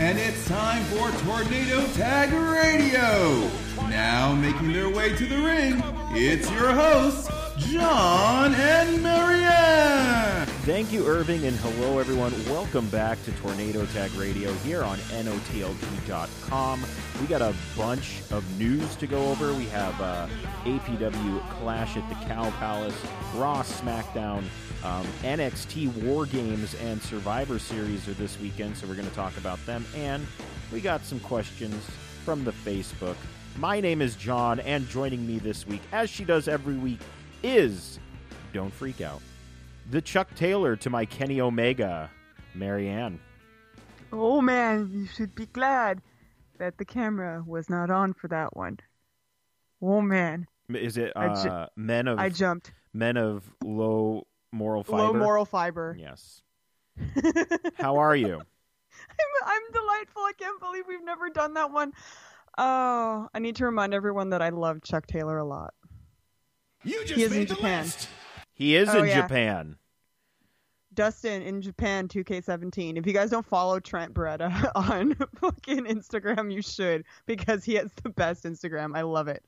and it's time for Tornado Tag Radio. Now making their way to the ring, it's your hosts, John and Marianne. Thank you, Irving, and hello, everyone. Welcome back to Tornado Tag Radio here on NOTLG.com. We got a bunch of news to go over. We have uh, APW Clash at the Cow Palace, Raw SmackDown, um, NXT War Games, and Survivor Series are this weekend, so we're going to talk about them. And we got some questions from the Facebook. My name is John, and joining me this week, as she does every week, is Don't Freak Out the Chuck Taylor to my Kenny Omega, Marianne. Oh man, you should be glad that the camera was not on for that one. Oh man, Is it I ju- uh, men of I jumped. men of low moral fiber? Low moral fiber. Yes. How are you? I'm, I'm delightful. I can't believe we've never done that one. Oh, I need to remind everyone that I love Chuck Taylor a lot. You just He is in made the Japan. list. He is Oh, in yeah. Japan. Dustin in Japan 2K17. If you guys don't follow Trent Beretta on fucking Instagram, you should because he has the best Instagram. I love it.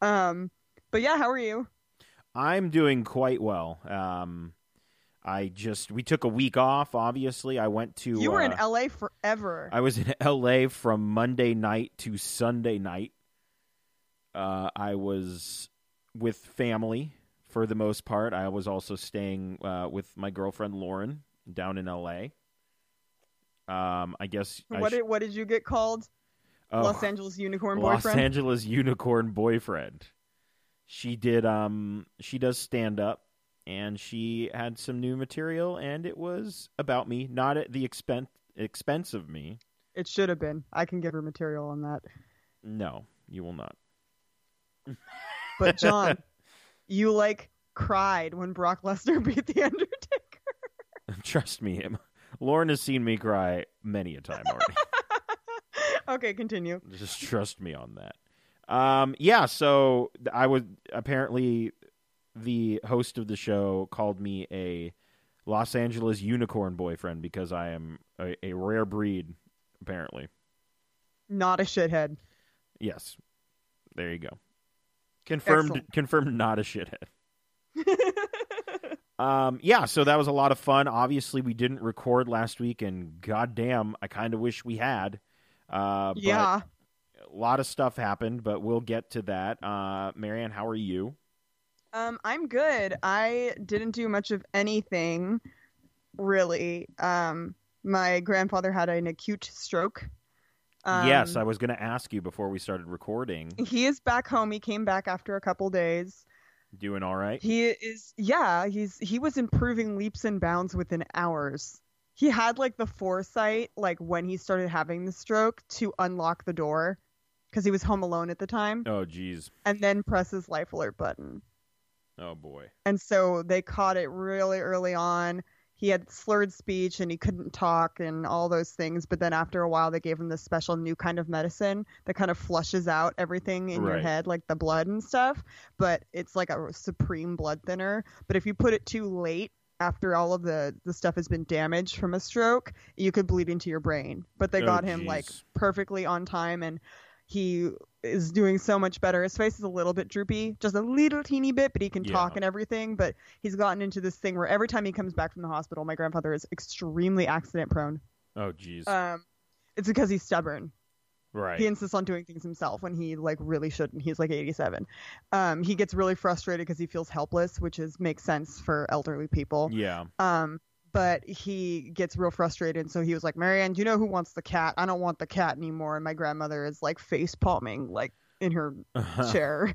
Um, but yeah, how are you? I'm doing quite well. Um, I just we took a week off. Obviously, I went to. You were in uh, LA forever. I was in L.A. from Monday night to Sunday night. Uh, I was with family for the most part. I was also staying uh, with my girlfriend Lauren down in L.A. Um, I guess I what sh- did what did you get called? oh, Los Angeles unicorn Los boyfriend. Los Angeles unicorn boyfriend. She did. Um, she does stand up, and she had some new material, and it was about me, not at the expense expense of me. It should have been. I can give her material on that. No, you will not. But John, you like cried when Brock Lesnar beat the Undertaker. Trust me. Lauren has seen me cry many a time already. okay, continue. Just trust me on that. Um, yeah. So I was apparently the host of the show called me a Los Angeles unicorn boyfriend because I am a, a rare breed. Apparently, Not a shithead. yes. There you go. Confirmed. Excellent. Confirmed. Not a shithead. Um, yeah, so that was a lot of fun. Obviously, we didn't record last week, and goddamn, I kind of wish we had. Uh, but yeah. a lot of stuff happened, but we'll get to that. Uh, Marianne, how are you? Um, I'm good. I didn't do much of anything, really. Um, my grandfather had an acute stroke. Um, yes, I was going to ask you before we started recording. He is back home. He came back after a couple days. Doing all right? He is yeah, he's he was improving leaps and bounds within hours. He had like the foresight like when he started having the stroke to unlock the door cuz he was home alone at the time Oh, geez. and then press his life alert button. Oh, boy. And so they caught it really early on. He had slurred speech and he couldn't talk and all those things, but then after a while they gave him this special new kind of medicine that kind of flushes out everything in your head like the blood and stuff, but it's like a supreme blood thinner, but if you put it too late after all of the the stuff has been damaged from a stroke, you could bleed into your brain. But they Oh, got him like perfectly on time and he is doing so much better. His face is a little bit droopy, just a little teeny bit, but he can Yeah. talk and everything. But he's gotten into this thing where every time he comes back from the hospital, my grandfather is extremely accident prone. Oh, jeez. Um, it's because he's stubborn. right. He insists on doing things himself when he like really shouldn't. He's like 87. Um, he gets really frustrated because he feels helpless, which is makes sense for elderly people. yeah. Um, but he gets real frustrated. So he was like, Marianne, do you know who wants the cat? I don't want the cat anymore. And my grandmother is like face palming, like in her uh-huh. chair.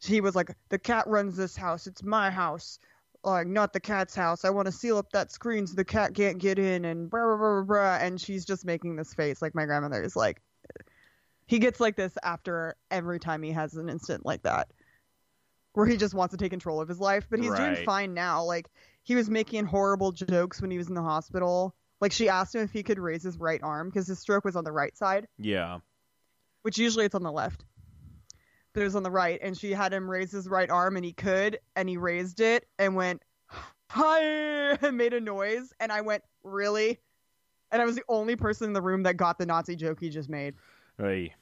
She was like, the cat runs this house. It's my house. Like, not the cat's house. I want to seal up that screen so the cat can't get in and blah, blah, blah, blah. And she's just making this face. Like, my grandmother is like, he gets like this after every time he has an instant like that where he just wants to take control of his life but he's Right. doing fine now like he was making horrible jokes when he was in the hospital. Like she asked him if he could raise his right arm because his stroke was on the right side, Yeah. which usually it's on the left. But it was on the right, and she had him raise his right arm, and he could, and he raised it and went, "Hi!" and made a noise, and I went, "Really?" And I was the only person in the room that got the Nazi joke he just made. Hey.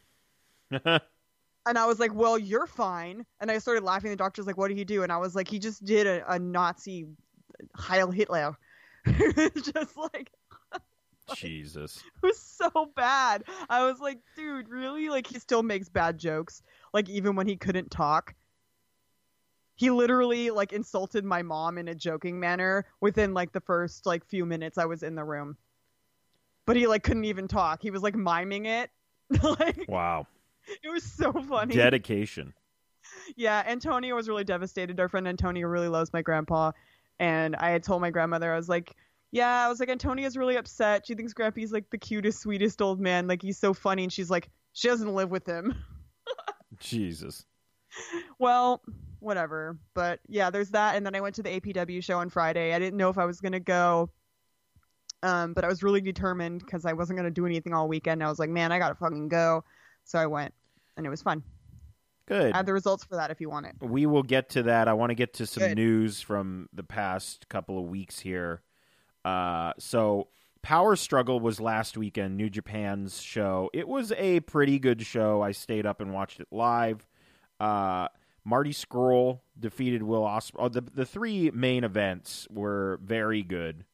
And I was like, "Well, you're fine." And I started laughing. The doctor's like, "What did he do?" And I was like, "He just did a, a Nazi Heil Hitler." just like Jesus. it was so bad. I was like, "Dude, really?" Like he still makes bad jokes. Like even when he couldn't talk, he literally like insulted my mom in a joking manner within like the first like few minutes I was in the room. But he like couldn't even talk. He was like miming it. like Wow. it was so funny. Dedication. Yeah, Antonio was really devastated. Our friend Antonio really loves my grandpa. And I had told my grandmother, I was like, yeah, I was like, Antonia's really upset. She thinks Grampy's like the cutest, sweetest old man. Like he's so funny. And she's like, she doesn't live with him. Jesus. well, whatever. But yeah, there's that. And then I went to the APW show on Friday. I didn't know if I was going to go. Um, but I was really determined because I wasn't going to do anything all weekend. I was like, man, I got to fucking go. So I went. And it was fun. Good. I have the results for that if you want it. We will get to that. I want to get to some Good. news from the past couple of weeks here. Uh, so, Power Struggle was last weekend, New Japan's show. It was a pretty good show. I stayed up and watched it live. Uh, Marty Scurll defeated Will Ospreay. Oh, the the three main events were very good.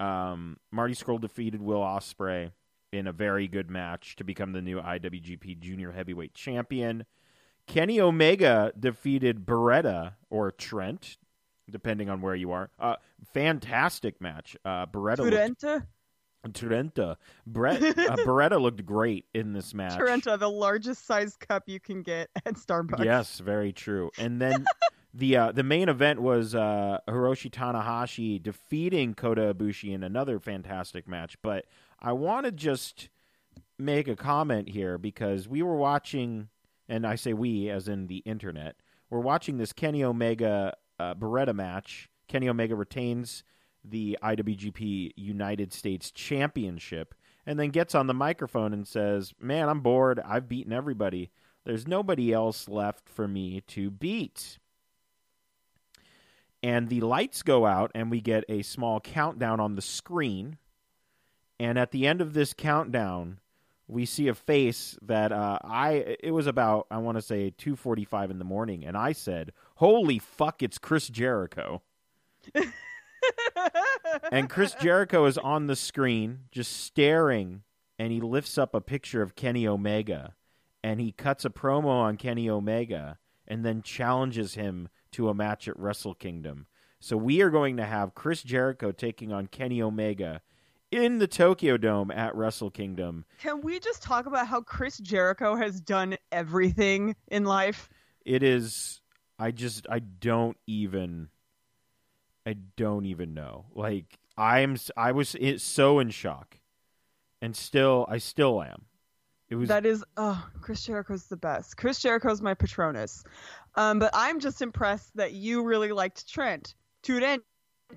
Um, Marty Scurll defeated Will Ospreay in a very good match to become the new IWGP Junior Heavyweight Champion. Kenny Omega defeated Beretta or Trent, depending on where you are. Uh, fantastic match. Uh, Beretta looked, Turenta? Trenta. Brett, uh, Beretta looked great in this match. Tarenta, the largest size cup you can get at Starbucks. Yes, very true. And then the uh, the main event was uh, Hiroshi Tanahashi defeating Kota Ibushi in another fantastic match. But I want to just make a comment here because we were watching, and I say we as in the internet, we're watching this Kenny Omega uh, Beretta match. Kenny Omega retains the IWGP United States Championship and then gets on the microphone and says, Man, I'm bored. I've beaten everybody. There's nobody else left for me to beat. And the lights go out, and we get a small countdown on the screen. And at the end of this countdown, we see a face that uh, I. It was about I want to say two forty five in the morning, and I said, "Holy fuck, it's Chris Jericho." and Chris Jericho is on the screen just staring and he lifts up a picture of Kenny Omega and he cuts a promo on Kenny Omega and then challenges him to a match at Wrestle Kingdom. So we are going to have Chris Jericho taking on Kenny Omega in the Tokyo Dome at Wrestle Kingdom. Can we just talk about how Chris Jericho has done everything in life? It is I just I don't even I don't even know. Like I'm I was so in shock. And still I still am. It was That is, oh, Chris Jericho's the best. Chris Jericho's my Patronus. Um, but I'm just impressed that you really liked Trent. Trent,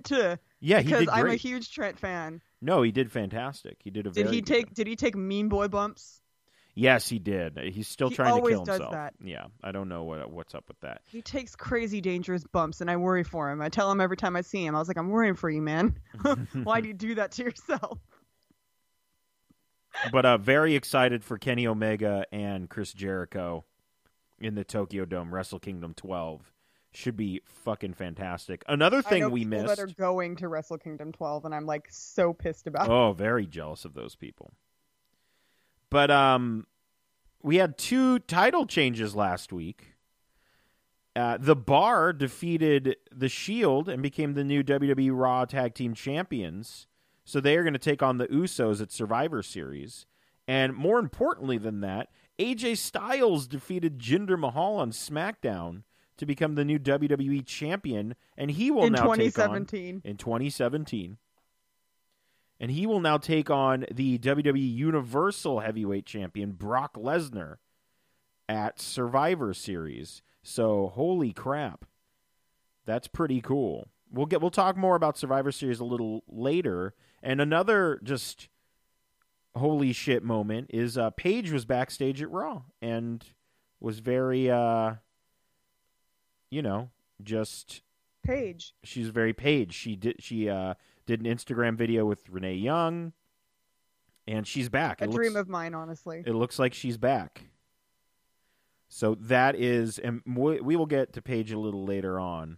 too, Yeah, he because I'm a huge Trent fan. No, he did fantastic. He did a Did he take? Did he take Mean Boy bumps? Yes, he did. He's still He trying to kill does himself. that. Yeah, I don't know what what's up with that. He takes crazy dangerous bumps, and I worry for him. I tell him every time I see him, I was like, I'm worrying for you, man. Why do you do that to yourself? but uh, very excited for Kenny Omega and Chris Jericho in the Tokyo Dome Wrestle Kingdom 12. Should be fucking fantastic. Another thing we people missed. that are going to Wrestle Kingdom 12, and I'm like so pissed about. it. Oh, very jealous of those people. But um, we had two title changes last week. Uh, the Bar defeated the Shield and became the new WWE Raw Tag Team Champions. So they are going to take on the Usos at Survivor Series. And more importantly than that, AJ Styles defeated Jinder Mahal on SmackDown to become the new WWE Champion, and he will in now take on 2017. in 2017. And he will now take on the WWE Universal Heavyweight Champion Brock Lesnar at Survivor Series. So, holy crap. That's pretty cool. we'll get we'll talk more about Survivor Series a little later. And another just holy shit moment is uh, Paige was backstage at Raw and was very, uh, you know, just Paige. she's very Paige. She did she uh, did an Instagram video with Renee Young, and she's back. A It dream looks, of mine, honestly. it looks like she's back. So that is, and we we will get to Paige a little later on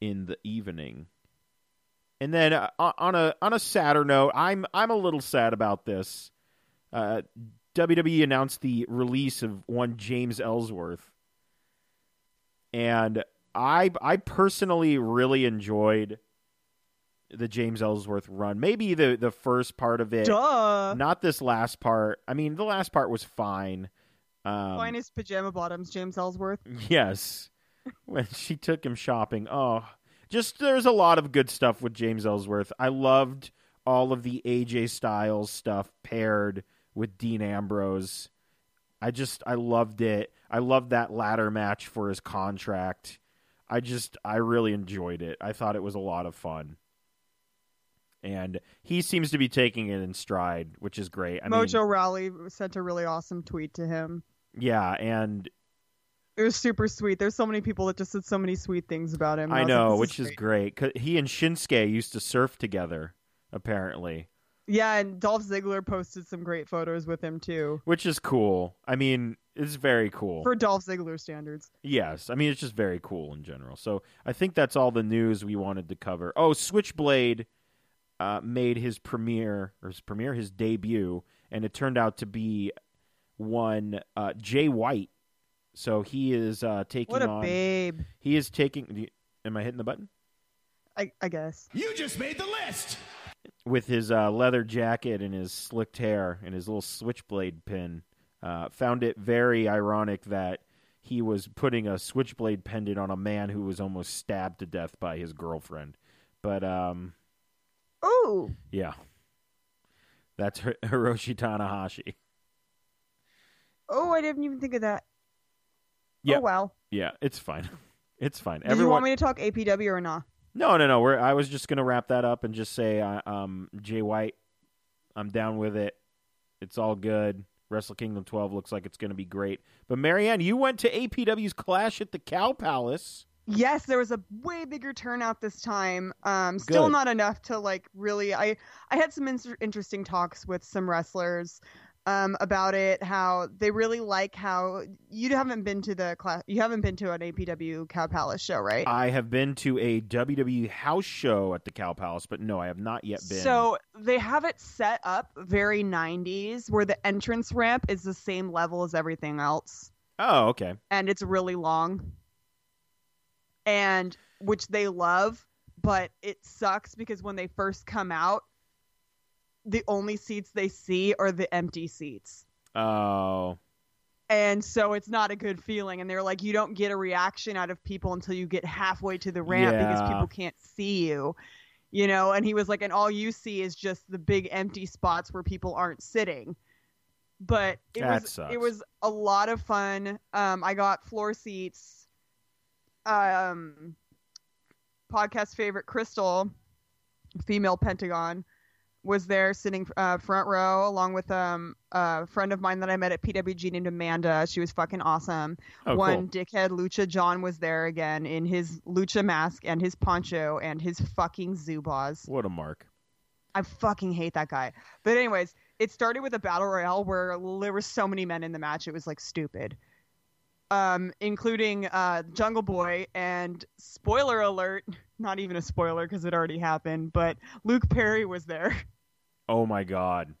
in the evening. And then uh, on a on a sadder note, I'm I'm a little sad about this. Uh, WWE announced the release of one James Ellsworth, and I I personally really enjoyed the James Ellsworth run. Maybe the the first part of it, Duh. not this last part. I mean, the last part was fine. Um, Finest pajama bottoms, James Ellsworth. Yes. when she took him shopping. Oh, just there's a lot of good stuff with James Ellsworth. I loved all of the AJ Styles stuff paired with Dean Ambrose. I just I loved it. I loved that ladder match for his contract. I just I really enjoyed it. I thought it was a lot of fun. And he seems to be taking it in stride, which is great. I mean, Mojo Rawley sent a really awesome tweet to him. yeah, and It was super sweet. There's so many people that just said so many sweet things about him. I like, know, this which is great. 'Cause he and Shinsuke used to surf together, apparently, Yeah, and Dolph Ziggler posted some great photos with him too. which is cool. I mean, it's very cool. For Dolph Ziggler standards. yes, I mean it's just very cool in general. So I think that's all the news we wanted to cover. Oh, Switchblade uh, made his premiere or his premiere, his debut, and it turned out to be one uh, Jay White. So he is uh, taking What a on. babe. He is taking. Am I hitting the button? I, I guess. You just made the list. With his uh, leather jacket and his slicked hair and his little switchblade pin. Uh, found it very ironic that he was putting a switchblade pendant on a man who was almost stabbed to death by his girlfriend. But um, Ooh. yeah, that's Hiroshi Tanahashi. Oh, I didn't even think of that. Yeah. Oh wow. Yeah, it's fine. It's fine. Did you want me to talk APW or not? No, no, no. We're, I was just gonna wrap that up and just say, uh, um, Jay White, I'm down with it. It's all good. Wrestle Kingdom 12 looks like it's going to be great. But Marianne, you went to APW's Clash at the Cow Palace. Yes, there was a way bigger turnout this time. Um, still Good. not enough to like really. I I had some in- interesting talks with some wrestlers um, about it. How they really like how you haven't been to the class. You haven't been to an APW Cow Palace show, right? I have been to a WWE house show at the Cow Palace, but no, I have not yet been. So they have it set up very 90s, where the entrance ramp is the same level as everything else. oh, okay. and it's really long and which they love but it sucks because when they first come out the only seats they see are the empty seats. Oh, and so it's not a good feeling. And they're like you don't get a reaction out of people until you get halfway to the ramp because people can't see you you know? And he was like and all you see is just the big empty spots where people aren't sitting. But it That was sucks. it was a lot of fun. Um i got floor seats. Um podcast favorite crystal female pentagon was there sitting uh, front row along with um, a friend of mine that I met at PWG named Amanda. She was fucking awesome. oh, One cool. dickhead Lucha John was there again in his Lucha mask and his poncho and his fucking Zubaz. What a mark. I fucking hate that guy. But anyways, it started with a battle royale where there were so many men in the match. It was like stupid. Um, including uh, Jungle Boy and spoiler alert, not even a spoiler because it already happened, but Luke Perry was there. Oh my God.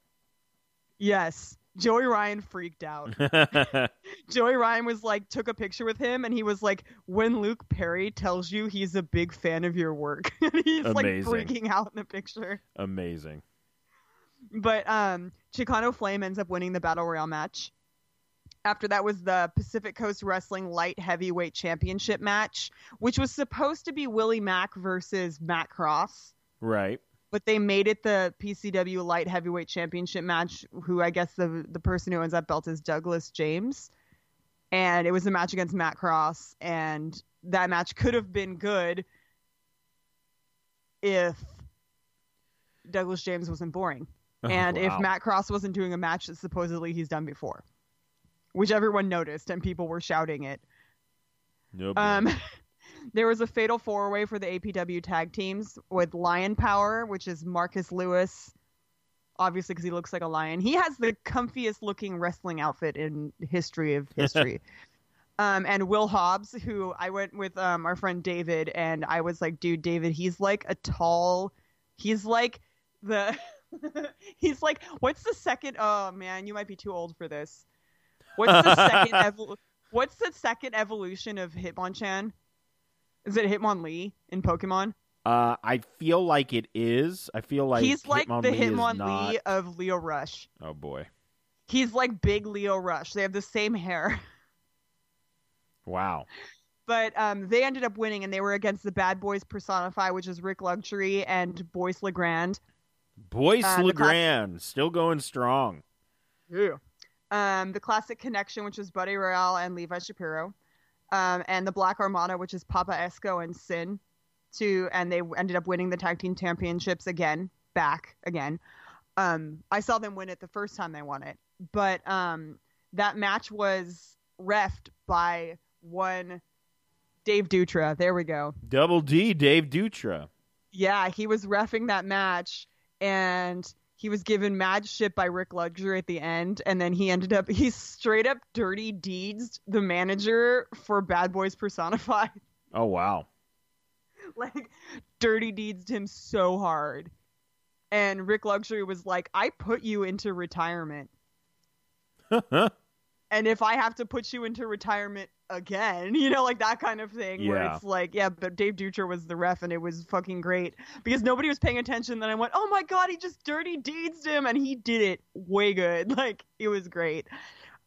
yes. Joey Ryan freaked out. Joey Ryan was like, took a picture with him, and he was like, when Luke Perry tells you he's a big fan of your work, he's like freaking out in the picture. Amazing. But um, Chicano Flame ends up winning the Battle Royale match. After that was the Pacific Coast Wrestling Light Heavyweight Championship match, which was supposed to be Willie Mack versus Matt Cross, Right. But they made it the PCW Light Heavyweight Championship match. Who I guess the the person who owns that belt is Douglas James, and it was a match against Matt Cross, and that match could have been good if Douglas James wasn't boring. And if Wow. Matt Cross wasn't doing a match that supposedly he's done before, which everyone noticed and people were shouting it. No boy. Um, there was a fatal four way for the APW tag teams with Lion Power, which is Marcus Lewis, obviously because he looks like a lion. He has the comfiest looking wrestling outfit in history of history. um, and Will Hobbs, who I went with um, our friend David, and I was like, dude, David, he's like a tall, he's like the. he's like, what's the second? Oh man, you might be too old for this. What's the second? Evol- what's the second evolution of Hitmonchan? Is it Hitmonlee in Pokemon? uh, I feel like it is. I feel like He's like the Hitmonlee is Hitmonlee not- of Leo Rush. Oh boy! He's like big Leo Rush. They have the same hair. Wow. But um, they ended up winning, and they were against the Bad Boys Personify, which is Rick Luxury and Boyce Legrand. Boyce Uh, the Legrand still going strong. Yeah. Um, the Classic Connection, which is Buddy Royale and Levi Shapiro, um, and the Black Armada, which is Papa Esco and Sin, to and they ended up winning the tag team championships again, back again. Um, I saw them win it the first time they won it, but um, that match was refed by one Dave Dutra. There we go. Double D, Dave Dutra. Yeah, he was refing that match and he was given mad shit by Rick Luxury at the end and then he ended up he straight up dirty deeds the manager for Bad Boys Personified. Oh wow. like dirty deeds him so hard. And Rick Luxury was like, "I put you into retirement. And if I have to put you into retirement again, you know, like that kind of thing, where it's like, yeah, but Dave Dutra was the ref, and it was fucking great because nobody was paying attention. Then I went, oh my god, he just dirty deeds him, and he did it way good. Like it was great.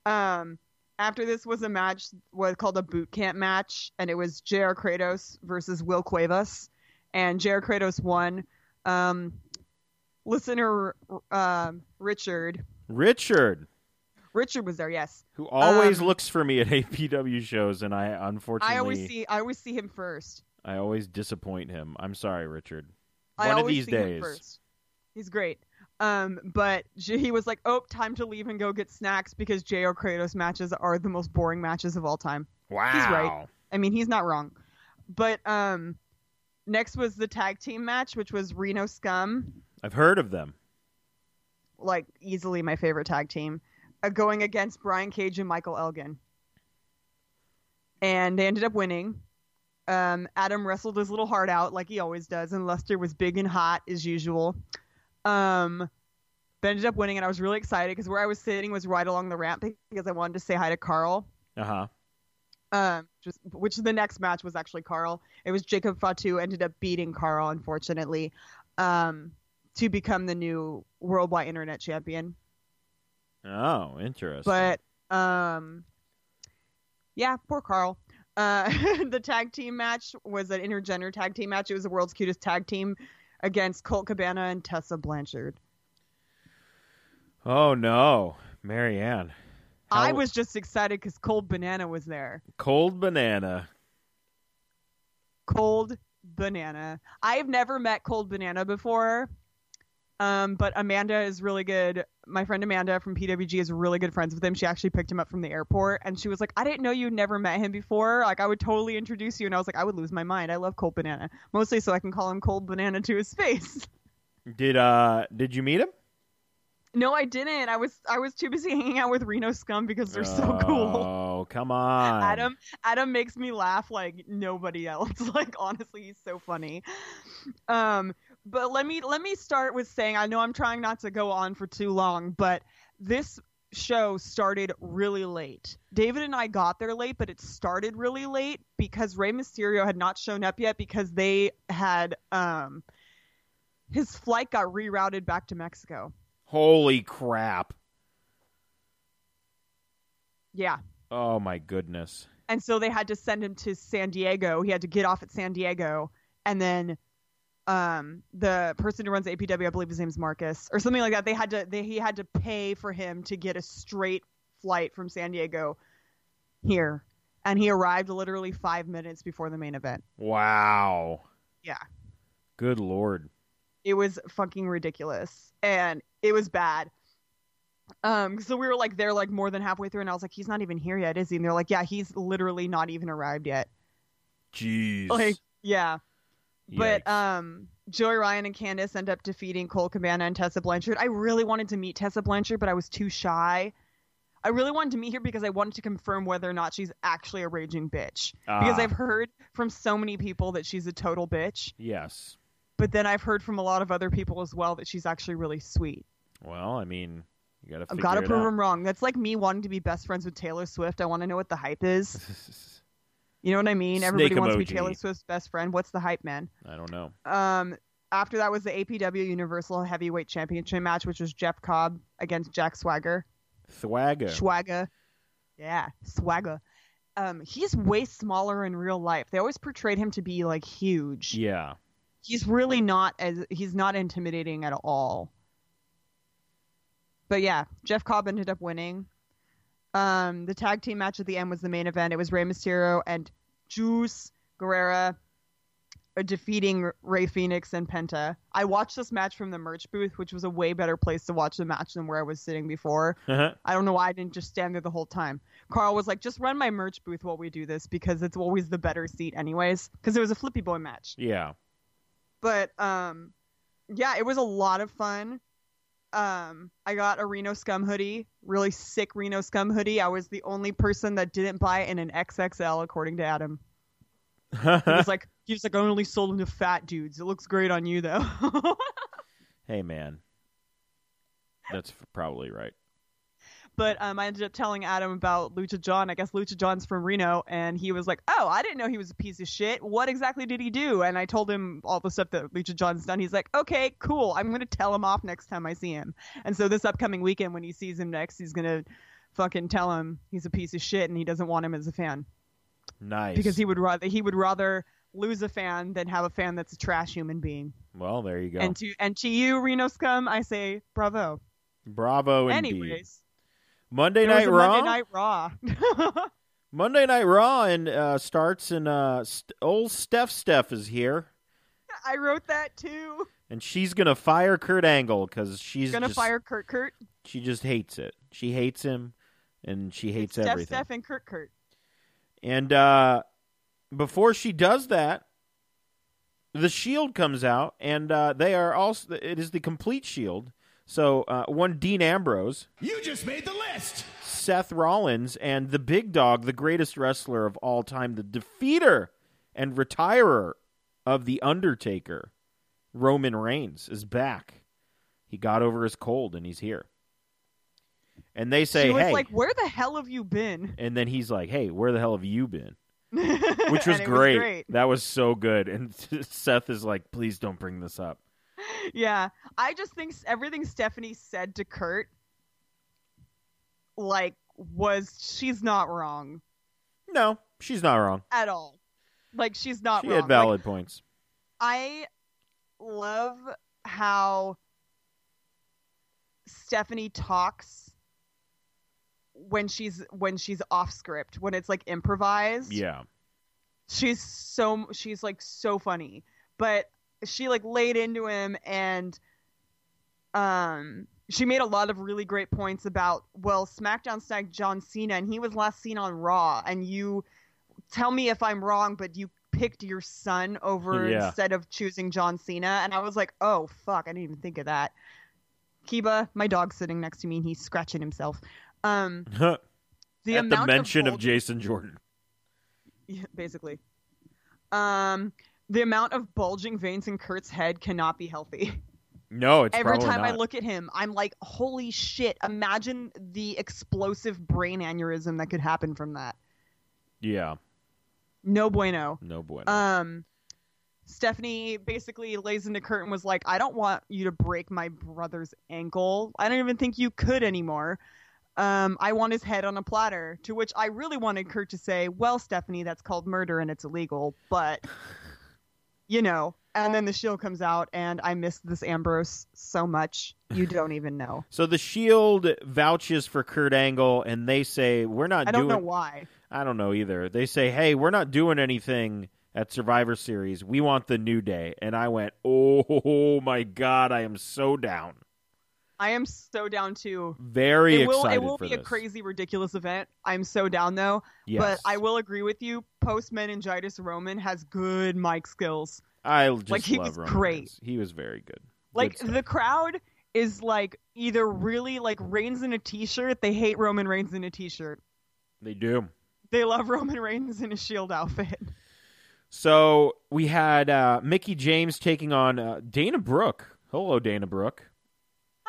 Um, after this was a match was called a boot camp match, and it was Jr. Kratos versus Will Cuevas, and Jr. Kratos won. Um, listener, um, Richard, Richard, Richard was there, yes. who always Um, looks for me at APW shows, and I unfortunately I always see I always see him first. I always disappoint him. I'm sorry, Richard. I One of always these see him days. first. He's great. Um, but he was like, "Oh, time to leave and go get snacks because Jo Kratos matches are the most boring matches of all time." Wow. He's right. I mean, he's not wrong. But um, next was the tag team match, which was Reno Scum, I've heard of them. like easily my favorite tag team, going against Brian Cage and Michael Elgin. And they ended up winning. Um, Adam wrestled his little heart out like he always does, and Luster was big and hot as usual. Um, but ended up winning, and I was really excited because where I was sitting was right along the ramp because I wanted to say hi to Carl. Uh huh. Um, just, which the next match was actually Carl. It was Jacob Fatu ended up beating Carl, unfortunately, um, to become the new worldwide internet champion. Oh, interesting. But um, yeah, poor Carl. Uh, the tag team match was an intergender tag team match. It was the world's cutest tag team against Colt Cabana and Tessa Blanchard. oh no, Marianne. I was just excited because Cold Banana was there. cold banana. Cold Banana. I've never met Cold Banana before. Um, but Amanda is really good. My friend Amanda from PWG is really good friends with him. She actually picked him up from the airport and she was like, I didn't know you never met him before. Like, I would totally introduce you. And I was like, I would lose my mind. I love Cold Banana. Mostly so I can call him Cold Banana to his face. Did uh did you meet him? no, I didn't. I was I was too busy hanging out with Reno Scum because they're so cool. Oh, come on. Adam Adam makes me laugh like nobody else. Like honestly, he's so funny. Um, but let me let me start with saying I know I'm trying not to go on for too long, but this show started really late. David and I got there late, but it started really late because Rey Mysterio had not shown up yet because they had um his flight got rerouted back to Mexico. Holy crap. Yeah. Oh my goodness. and so they had to send him to San Diego. He had to get off at San Diego, and then um, the person who runs APW, I believe his name's Marcus or something like that. They had to they, he had to pay for him to get a straight flight from San Diego here, and he arrived literally five minutes before the main event. Wow. Yeah. Good lord. It was fucking ridiculous, and it was bad. Um, so we were like there like more than halfway through, and I was like, he's not even here yet, is he? And they're like, yeah, he's literally not even arrived yet. Jeez. Like, yeah. But Yikes. um, Joey Ryan and Candice end up defeating Colt Cabana and Tessa Blanchard. I really wanted to meet Tessa Blanchard, but I was too shy. I really wanted to meet her because I wanted to confirm whether or not she's actually a raging bitch. Because Ah. I've heard from so many people that she's a total bitch, yes. but then I've heard from a lot of other people as well that she's actually really sweet. Well, I mean, you gotta I've got to it prove out. them wrong. That's like me wanting to be best friends with Taylor Swift. I want to know what the hype is. You know what I mean? Snake Everybody wants to be emoji. Taylor Swift's best friend. What's the hype, man? I don't know. Um, after that was the APW Universal Heavyweight Championship match, which was Jeff Cobb against Jack Swagger. Thwagga. Swagger. Yeah, Swagger. Um, he's way smaller in real life. They always portrayed him to be like huge. yeah. He's really not as he's not intimidating at all. But yeah, Jeff Cobb ended up winning. Um, the tag team match at the end was the main event. It was Rey Mysterio and Juice Guerrera uh, defeating Rey Fenix and Penta. I watched this match from the merch booth, which was a way better place to watch the match than where I was sitting before. I don't know why I didn't just stand there the whole time. Carl was like, just run my merch booth while we do this because it's always the better seat, anyways. Because it was a Flippy Boy match. yeah. But um, yeah, it was a lot of fun. Um, I got a Reno Scum hoodie, really sick Reno Scum hoodie. I was the only person that didn't buy it in an XXL, according to Adam. He was like, he was like, I only sold them to fat dudes. It looks great on you though. hey, man. That's probably right. But um, I ended up telling Adam about Lucha John. I guess Lucha John's from Reno, and he was like, "Oh, I didn't know he was a piece of shit. What exactly did he do?" And I told him all the stuff that Lucha John's done. He's like, "Okay, cool. I'm gonna tell him off next time I see him." And so this upcoming weekend, when he sees him next, he's gonna fucking tell him he's a piece of shit and he doesn't want him as a fan Nice. because he would rather he would rather lose a fan than have a fan that's a trash human being. Well, there you go. And to and to you, Reno scum, I say bravo. Bravo indeed. Anyways, Monday Night Raw. Monday Night Raw. Monday Night Raw and uh, starts and uh, st- old Steph Steph is here I wrote that too. and she's gonna fire Kurt Angle because she's Gonna just, fire Kurt Kurt. She just hates it. She hates him and she hates Steph everything. Steph and Kurt Kurt. And uh, before she does that, the Shield comes out, and uh, they are also. It is the complete Shield. So uh, one Dean Ambrose, You just made the list. Seth Rollins, and the Big Dog, the greatest wrestler of all time, the defeater and retirer of the Undertaker, Roman Reigns, is back. He got over his cold, and he's here. And they say, she was "Hey," like, "Where the hell have you been?" and then he's like, "Hey, where the hell have you been?" which And was great. That was so good. And Seth is like, please don't bring this up. Yeah, I just think everything Stephanie said to Kurt, like, was she's not wrong No, she's not wrong. at all. Like, she's not She wrong. had Like, valid points. I love how Stephanie talks when she's when she's off script when it's like improvised Yeah. she's so she's like so funny but she like laid into him and um she made a lot of really great points about well smackdown snagged john cena and he was last seen on raw and you tell me if i'm wrong but you picked your son over Yeah. instead of choosing john cena and i was like oh fuck i didn't even think of that kiba my dog's sitting next to me and he's scratching himself um the At the mention of, bulging- Jason Jordan. yeah, basically. Um, the amount of bulging veins in Kurt's head cannot be healthy. No, it's Every time I look at him, I'm like, holy shit! Imagine the explosive brain aneurysm that could happen from that. Yeah. No bueno. No bueno. Um, Stephanie basically lays into Kurt and was like, I don't want you to break my brother's ankle. I don't even think you could anymore. Um, I want his head on a platter. To which I really wanted Kurt to say, Well, Stephanie, that's called murder and it's illegal, but you know. And then the shield comes out, and I missed this Ambrose so much. You don't even know. so the Shield vouches for Kurt Angle, and they say we're not doing. I don't doing. know why. I don't know either. They say, "Hey, we're not doing anything at Survivor Series. We want the New Day." And I went, "Oh my god, I am so down." I am so down too. Very it will excited it will be this. a crazy, ridiculous event. I'm so down though. Yes. But I will agree with you. Post meningitis Roman has good mic skills. I just like, he love was Roman great. Reigns. He was very good. Like Good the crowd is like either really like Reigns in a t-shirt. They hate Roman Reigns in a t-shirt. they do. They love Roman Reigns in a Shield outfit. So we had uh, Mickie James taking on uh, Dana Brooke. Hello, Dana Brooke.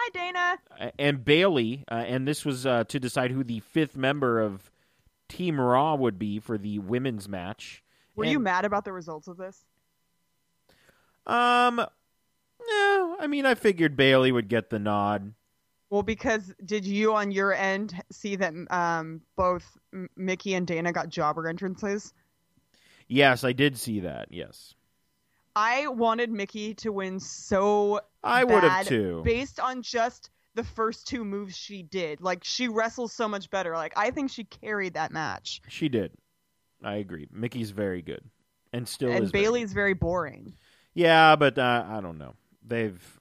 Hi Dana. Uh, and Bayley, uh, and this was uh, to decide who the fifth member of Team Raw would be for the women's match. Were And- you mad about the results of this? Um, no, I mean I figured Bayley would get the nod. Well, because did you on your end see that um, both Mickie and Dana got jobber entrances? Yes, I did see that. Yes, I wanted Mickie to win so I would have too. based on just the first two moves she did. Like she wrestles so much better. Like I think she carried that match. She did. I agree. Mickie's very good, and still and is. very Bayley's very boring. Yeah, but uh, I don't know. They've.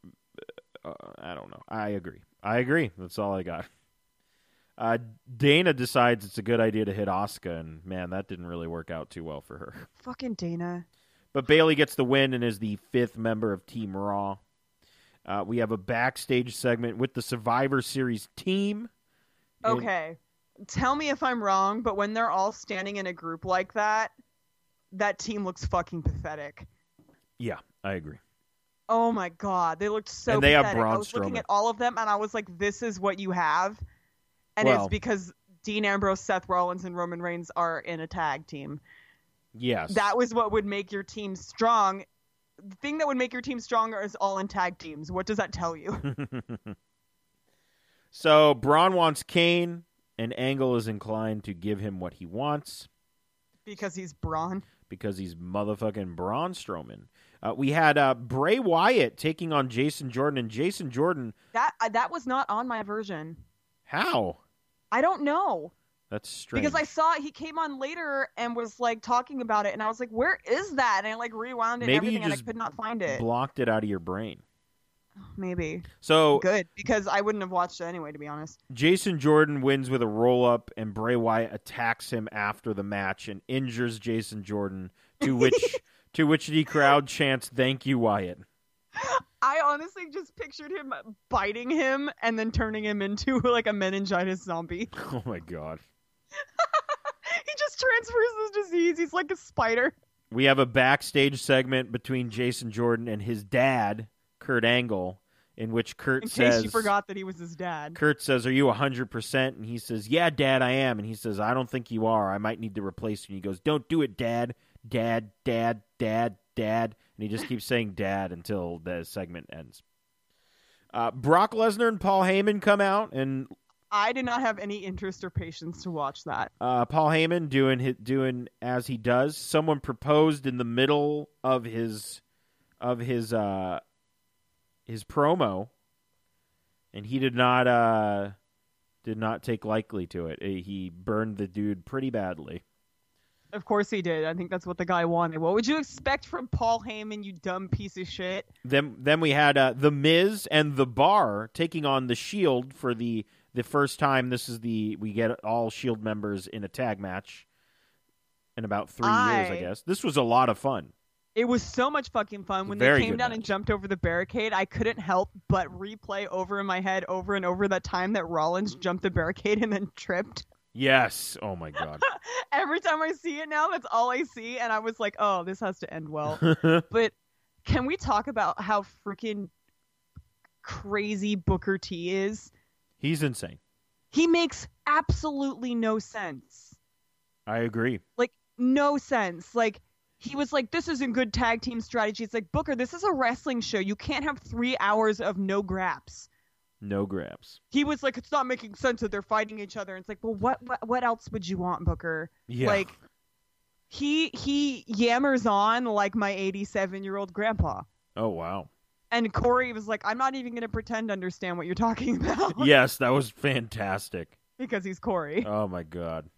Uh, I don't know. I agree. I agree. That's all I got. Uh, Dana decides it's a good idea to hit Asuka, and man, that didn't really work out too well for her. Fucking Dana. But Bayley gets the win and is the fifth member of Team Raw. Uh, we have a backstage segment with the Survivor Series team. And- Okay. Tell me if I'm wrong, but when they're all standing in a group like that, that team looks fucking pathetic. yeah, I agree. Oh my god, they looked so And they have pathetic. I Braun was looking at all of them and I was like, this is what you have. And Well- it's because Dean Ambrose, Seth Rollins, and Roman Reigns are in a tag team. Yes. That was what would make your team strong. The thing that would make your team stronger is all in tag teams. What does that tell you? so Braun wants Kane, and Angle is inclined to give him what he wants. because he's Braun. because he's motherfucking Braun Strowman. Uh, we had uh, Bray Wyatt taking on Jason Jordan, and Jason Jordan, That uh, that was not on my version. how? I don't know. That's strange. Because I saw he came on later and was like talking about it, and I was like, "Where is that?" And I like rewound it Maybe and everything, and I could not find it. blocked it out of your brain. Maybe So good because I wouldn't have watched it anyway, to be honest. Jason Jordan wins with a roll up, and Bray Wyatt attacks him after the match and injures Jason Jordan. To which, to which the crowd chants, "Thank you, Wyatt." I honestly just pictured him biting him and then turning him into like a meningitis zombie. Oh my god. he just transfers his disease. He's like a spider. We have a backstage segment between Jason Jordan and his dad, Kurt Angle, in which Kurt In says, case you forgot that he was his dad. Kurt says, "Are you hundred percent?" And he says, "Yeah, Dad, I am." And he says, "I don't think you are. I might need to replace you." And he goes, "Don't do it, Dad. Dad, Dad, Dad, Dad." And he just keeps saying "Dad" until the segment ends. Uh, Brock Lesnar and Paul Heyman come out, and I did not have any interest or patience to watch that. uh, Paul Heyman doing hi- doing as he does. Someone proposed in the middle of his of his uh, his promo, and he did not uh, did not take likely to it. Uh, He burned the dude pretty badly. Of course he did. I think that's what the guy wanted. What would you expect from Paul Heyman, you dumb piece of shit? Then then we had uh, the Miz and the Bar taking on the Shield for the the first time. This is the we get all Shield members in a tag match in about three years, I I- guess. This was a lot of fun. It was so much fucking fun when they came down and jumped over the barricade. I couldn't help but replay over in my head over and over that time that Rollins jumped the barricade and then tripped. Yes. Oh my god. Every time I see it now, that's all I see, and I was like, "Oh, this has to end well." but can we talk about how freaking crazy Booker T is? He's insane. He makes absolutely no sense. I agree. like no sense. Like he was like, "This isn't good tag team strategy." It's like Booker, this is a wrestling show. You can't have three hours of no graps. No grabs. He was like, "It's not making sense that they're fighting each other." And It's like, well, what what, what else would you want, Booker? Yeah. Like he he yammers on like my 87 year old grandpa. oh wow. And Corey was like, "I'm not even going to pretend to understand what you're talking about." yes, that was fantastic. because he's Corey. Oh my god.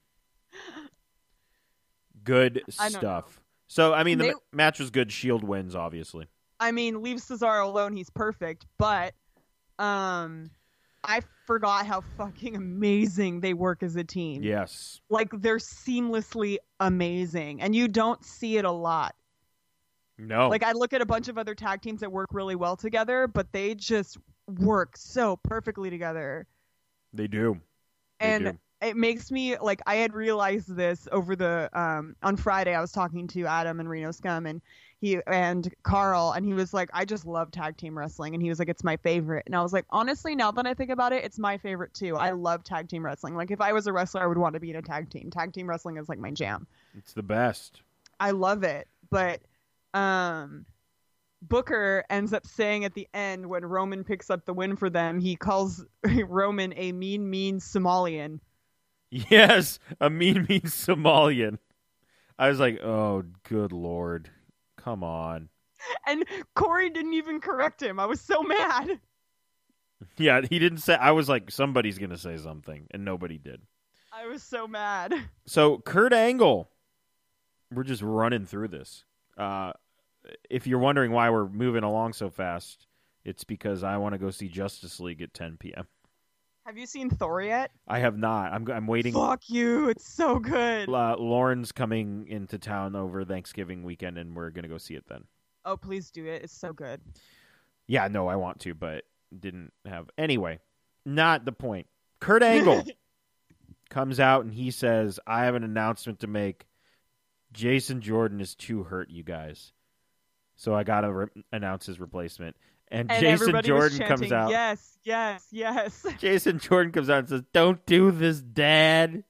Good I don't stuff. So I mean, the They- ma- match was good. Shield wins, obviously. I mean, leave Cesaro alone, he's perfect, but um I forgot how fucking amazing they work as a team. Yes. Like they're seamlessly amazing and you don't see it a lot. No. Like I look at a bunch of other tag teams that work really well together, but they just work so perfectly together. they do. They and do. it makes me like I had realized this over the um on Friday I was talking to Adam and Reno Scum and he and Carl and he was like I just love tag team wrestling and he was like it's my favorite and I was like honestly now that I think about it it's my favorite too I love tag team wrestling like if I was a wrestler I would want to be in a tag team tag team wrestling is like my jam It's the best. I love it but um Booker ends up saying at the end when Roman picks up the win for them he calls Roman a mean mean Somalian Yes, a mean, mean Somalian. I was like, oh, good lord. Come on. and Corey didn't even correct him. I was so mad. Yeah, he didn't say. I was like, somebody's going to say something, and nobody did. I was so mad. So, Kurt Angle, we're just running through this. Uh, if you're wondering why we're moving along so fast, it's because I want to go see Justice League at 10 p.m. Have you seen Thor yet? I have not. I'm, I'm waiting. Fuck you. It's so good. Uh, Lauren's coming into town over Thanksgiving weekend, and we're going to go see it then. Oh, please do it. It's so good. Yeah, no, I want to, but didn't have. Anyway, not the point. Kurt Angle comes out and he says, I have an announcement to make. Jason Jordan is too hurt, you guys. So I got to re- announce his replacement. And, And Jason Jordan chanting, comes out. Yes, yes, yes. Jason Jordan comes out and says, Don't do this, Dad.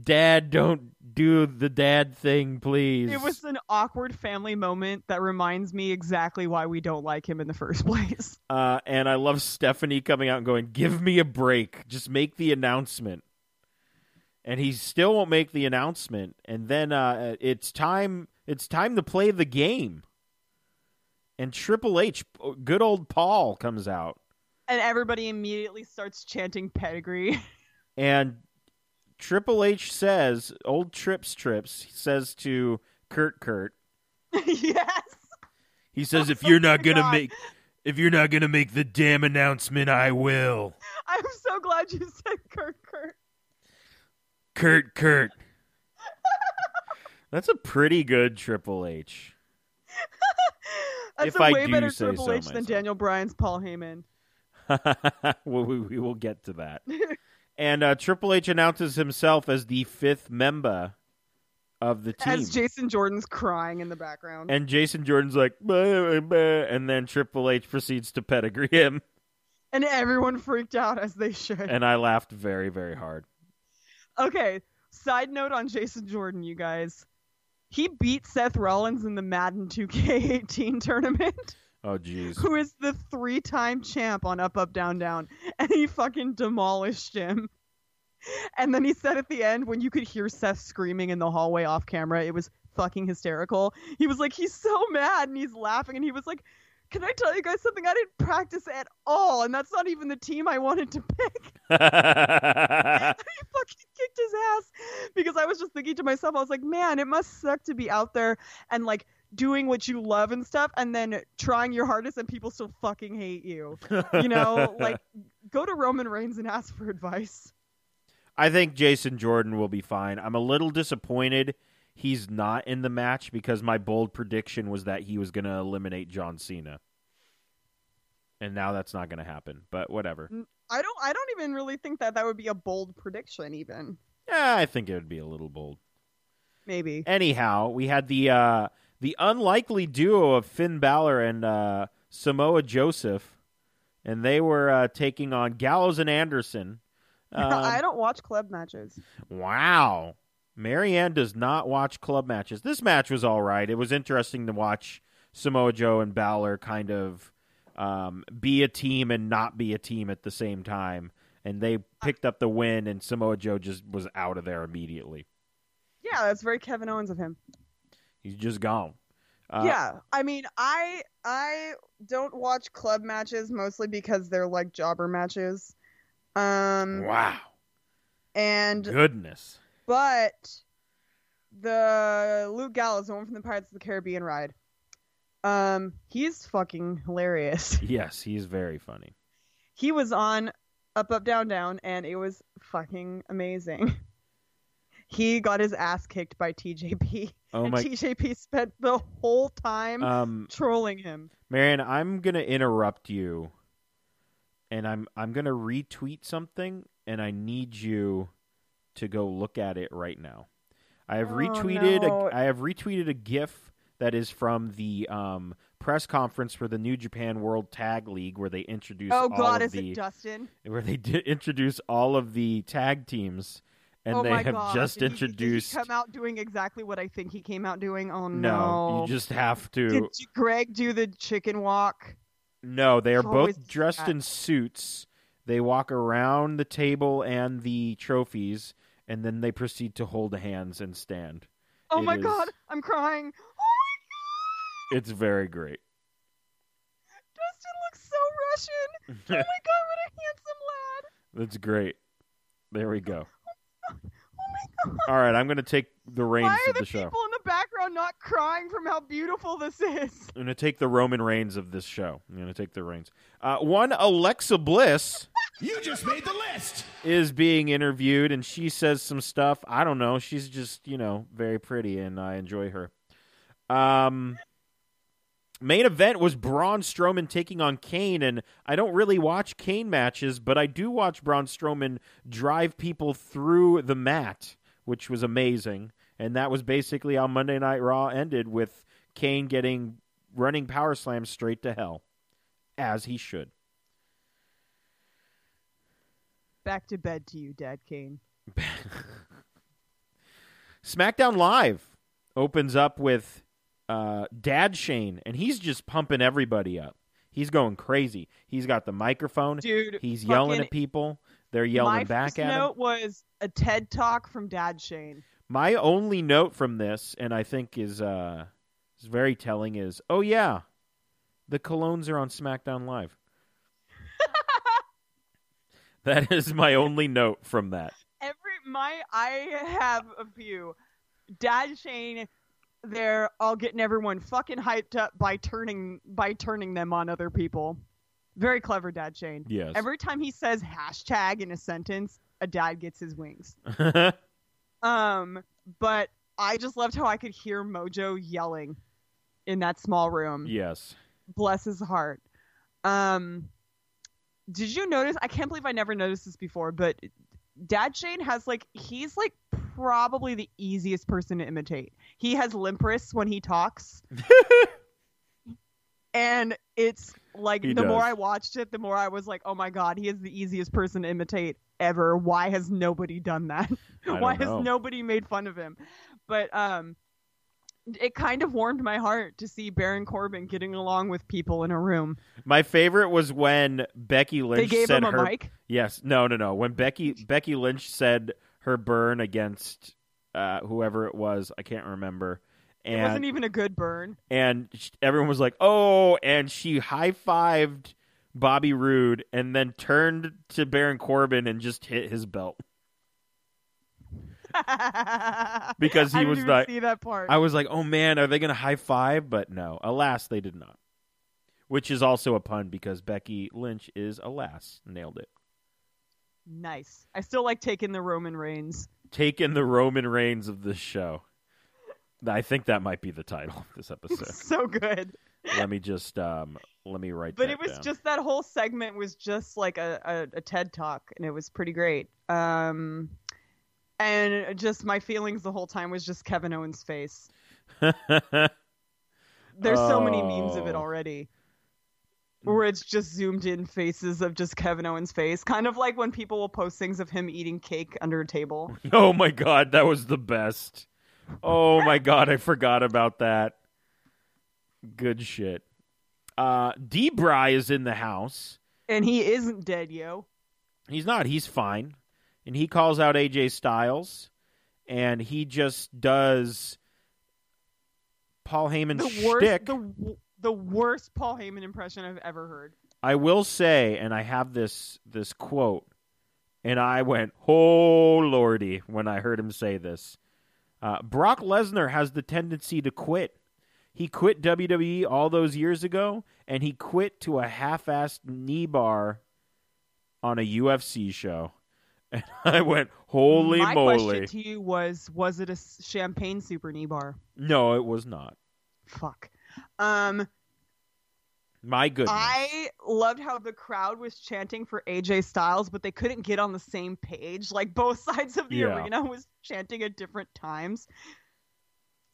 Dad, don't do the dad thing, please. It was an awkward family moment that reminds me exactly why we don't like him in the first place. Uh, and I love Stephanie coming out and going, "Give me a break. Just make the announcement." And he still won't make the announcement. And then uh, it's time. It's time to play the game. And Triple H, uh, good old Paul, comes out, And everybody immediately starts chanting pedigree. and Triple H says, "Old Trips Trips," says to Kurt Kurt. yes. He says, Oh "If you're not gonna God. make, if you're not gonna make the damn announcement, I will." I'm so glad you said Kurt Kurt. Kurt Kurt. That's a pretty good Triple H. That's If a I way better Triple so H than. Daniel Bryan's Paul Heyman. well, we, we will get to that. and uh, Triple H announces himself as the fifth member of the team. As Jason Jordan's crying in the background. and Jason Jordan's like, "Bah, bah," and then Triple H proceeds to pedigree him. and everyone freaked out as they should. And I laughed very, very hard. Okay, side note on Jason Jordan, you guys. He beat Seth Rollins in the Madden 2K18 tournament, Oh, jeez. who is the three time champ on Up, Up, Down, Down. And he fucking demolished him. And then he said at the end, when you could hear Seth screaming in the hallway off camera, it was fucking hysterical. He was like, he's so mad and he's laughing. And he was like, can I tell you guys something? I didn't practice at all. And that's not even the team I wanted to pick. he fucking kicked his ass because I was just thinking to myself, I was like, man, it must suck to be out there and like doing what you love and stuff and then trying your hardest and people still fucking hate you. You know, like go to Roman Reigns and ask for advice. I think Jason Jordan will be fine. I'm a little disappointed he's not in the match because my bold prediction was that he was going to eliminate John Cena. And now that's not going to happen, but whatever. I don't I don't even really think that that would be a bold prediction even. Yeah, I think it would be a little bold. Maybe. Anyhow, we had the uh, the unlikely duo of Finn Balor and uh, Samoa Joseph, and they were uh, taking on Gallows and Anderson. Um, I don't watch club matches. Wow. Marianne does not watch club matches. This match was all right. It was interesting to watch Samoa Joe and Balor kind of um, be a team and not be a team at the same time. And they picked up the win, and Samoa Joe just was out of there immediately. Yeah, that's very Kevin Owens of him. He's just gone. Uh, yeah, I mean, I I don't watch club matches mostly because they're like jobber matches. Um Wow. and Goodness. But the Luke Gallows, the one from the Pirates of the Caribbean ride. Um, he's fucking hilarious. Yes, he's very funny. He was on Up Up Down Down, and it was fucking amazing. He got his ass kicked by TJP, Oh and my TJP spent the whole time um trolling him. Marion, I'm gonna interrupt you, and I'm I'm gonna retweet something, and I need you to go look at it right now. I have Oh, retweeted. no. A, I have retweeted a GIF that is from the um, press conference for the New Japan World Tag League, where they introduce Oh all God, of is the it Dustin? where they did introduce all of the tag teams, and oh they have God. just Did he- introduced. Did he come out doing exactly what I think he came out doing? Oh no, no! you just have to. Did Greg do the chicken walk? No, they are both dressed that. in suits. They walk around the table and the trophies, and then they proceed to hold hands and stand. Oh It my is- God, I'm crying. Oh my god. It's very great. Dustin looks so Russian. Oh my God, what a handsome lad. That's great. There we go. Oh my God. All right, I'm going to take the reins Why are of the, the show. people in the background not crying from how beautiful this is? I'm going to take the Roman reigns of this show. I'm going to take the reins. Uh, one Alexa Bliss You just made the list. is being interviewed, and she says some stuff. I don't know. She's just, you know, very pretty, and I enjoy her. Um, main event was Braun Strowman taking on Kane, and I don't really watch Kane matches, but I do watch Braun Strowman drive people through the mat, which was amazing. And that was basically how Monday Night Raw ended with Kane getting running power slams straight to hell, as he should. Back to bed to you, Dad Kane. SmackDown Live opens up with uh, Dad Shane, and he's just pumping everybody up. He's going crazy. He's got the microphone. Dude, He's yelling at people. They're yelling back at him. My note was a TED talk from Dad Shane. My only note from this, and I think is uh, is very telling, is oh yeah, the colognes are on SmackDown Live. that is my only note from that. Every my I have a few. Dad Shane they're all getting everyone fucking hyped up by turning by turning them on other people. Very clever, Dad Shane. Yes. Every time he says hashtag in a sentence, a dad gets his wings. Um, but I just loved how I could hear Mojo yelling in that small room. yes. Bless his heart. Um, did you notice? I can't believe I never noticed this before, but Dad Shane has like he's like probably the easiest person to imitate. He has limp wrists when he talks, and it's like He the more. I watched it, the more I was like, oh my god, he is the easiest person to imitate ever. Why has nobody done that? Why know. has nobody made fun of him? But um, it kind of warmed my heart to see Baron Corbin getting along with people in a room. My favorite was when Becky Lynch they gave said him a her mic. Yes, no, no, no. When Becky Becky Lynch said her burn against uh, whoever it was, I can't remember, It wasn't even a good burn. and everyone was like, "Oh!" and she high fived Bobby Roode and then turned to Baron Corbin and just hit his belt. Because he was like- see that part. I was like, "Oh man, are they going to high five? But no, alas, they did not. Which is also a pun because Becky Lynch is alas. Nailed it. Nice. I still like taking the Roman Reigns. Taking the Roman Reigns of this show. I think that might be the title of this episode. so good. let me just um let me write But it was down. just that whole segment was just like a, a, a TED talk, and it was pretty great. Um, and just my feelings the whole time was just Kevin Owens' face. There's so many memes of it Oh. already. Where it's just zoomed in faces of just Kevin Owens' face. Kind of like when people will post things of him eating cake under a table. oh my god, that was the best. Oh my god, I forgot about that. Good shit. Uh D-Bry is in the house. And he isn't dead, yo. He's not, he's fine. And he calls out AJ Styles and he just does Paul Heyman's The worst, shtick. the, the worst Paul Heyman impression I've ever heard. I will say, and I have this this quote, and I went, "Oh lordy!" when I heard him say this. Uh, Brock Lesnar has the tendency to quit. He quit WWE all those years ago, and he quit to a half-assed knee bar on a UFC show. And I went, "Holy My moly!" My question to you was: Was it a champagne super knee bar? No, it was not. Fuck. Um, My goodness. I loved how the crowd was chanting for AJ Styles, but they couldn't get on the same page. Like both sides of the Yeah. arena was chanting at different times.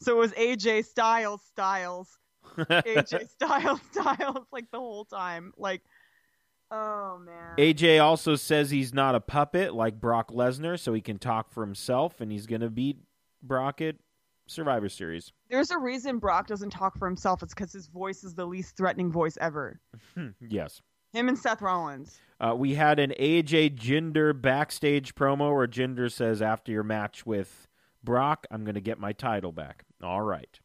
So it was AJ Styles, Styles, AJ Styles, Styles, like the whole time. Like, oh man. AJ also says he's not a puppet like Brock Lesnar, so he can talk for himself, and he's going to beat Brock at Survivor Series. There's a reason Brock doesn't talk for himself. It's because his voice is the least threatening voice ever. yes. Him and Seth Rollins. Uh, we had an AJ Jinder backstage promo where Jinder says, after your match with Brock, I'm going to get my title back. All right.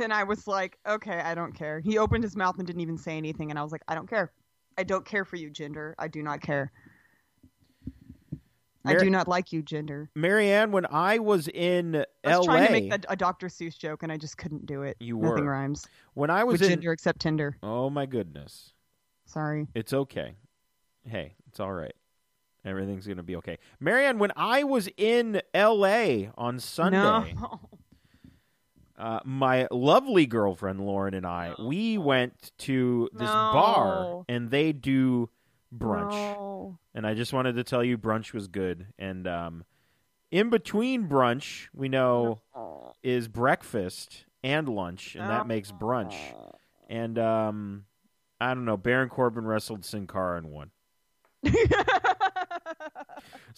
And I was like, okay, I don't care. He opened his mouth and didn't even say anything, and I was like, I don't care. I don't care for you, Jinder. I do not care. I do not like you, Jinder. Marianne, when I was in I was LA, trying to make a, a Dr. Seuss joke, and I just couldn't do it. You Nothing were. rhymes when I was with in, Jinder except Tinder. oh my goodness, Sorry. it's okay. Hey, it's all right. Everything's going to be okay. Marianne, when I was in LA on Sunday, No. uh, my lovely girlfriend Lauren and I, we went to this bar and they do brunch. No. And I just wanted to tell you brunch was good. And um, in between brunch, we know is breakfast and lunch, and that makes brunch. And um, I don't know, Baron Corbin wrestled Sin Cara and won.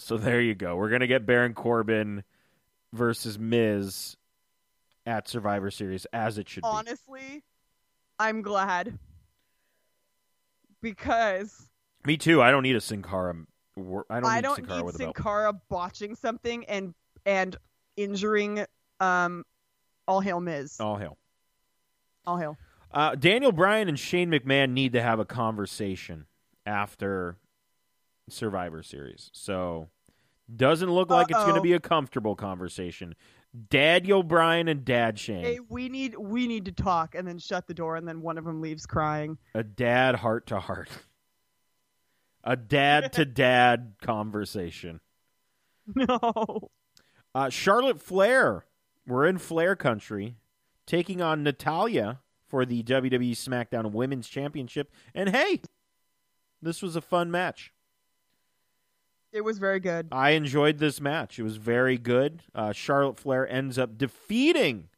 So there you go. We're gonna get Baron Corbin versus Miz at Survivor Series as it should be. Honestly, I'm glad because Me too. I don't need a Sin Cara. I don't I need don't Sin Cara need with Sin. Cara botching something and and injuring um all hail Miz. All hail. All hail. Uh, Daniel Bryan and Shane McMahon need to have a conversation after Survivor Series. So doesn't look like it's going to be a comfortable conversation. Daniel Bryan and Dad Shane. Hey, we need we need to talk and then shut the door and then one of them leaves crying. A dad heart to heart. A dad to dad conversation. No. Uh, Charlotte Flair, we're in Flair country, taking on Natalia for the WWE SmackDown Women's Championship. And hey, this was a fun match. It was very good. I enjoyed this match. It was very good. Uh, Charlotte Flair ends up defeating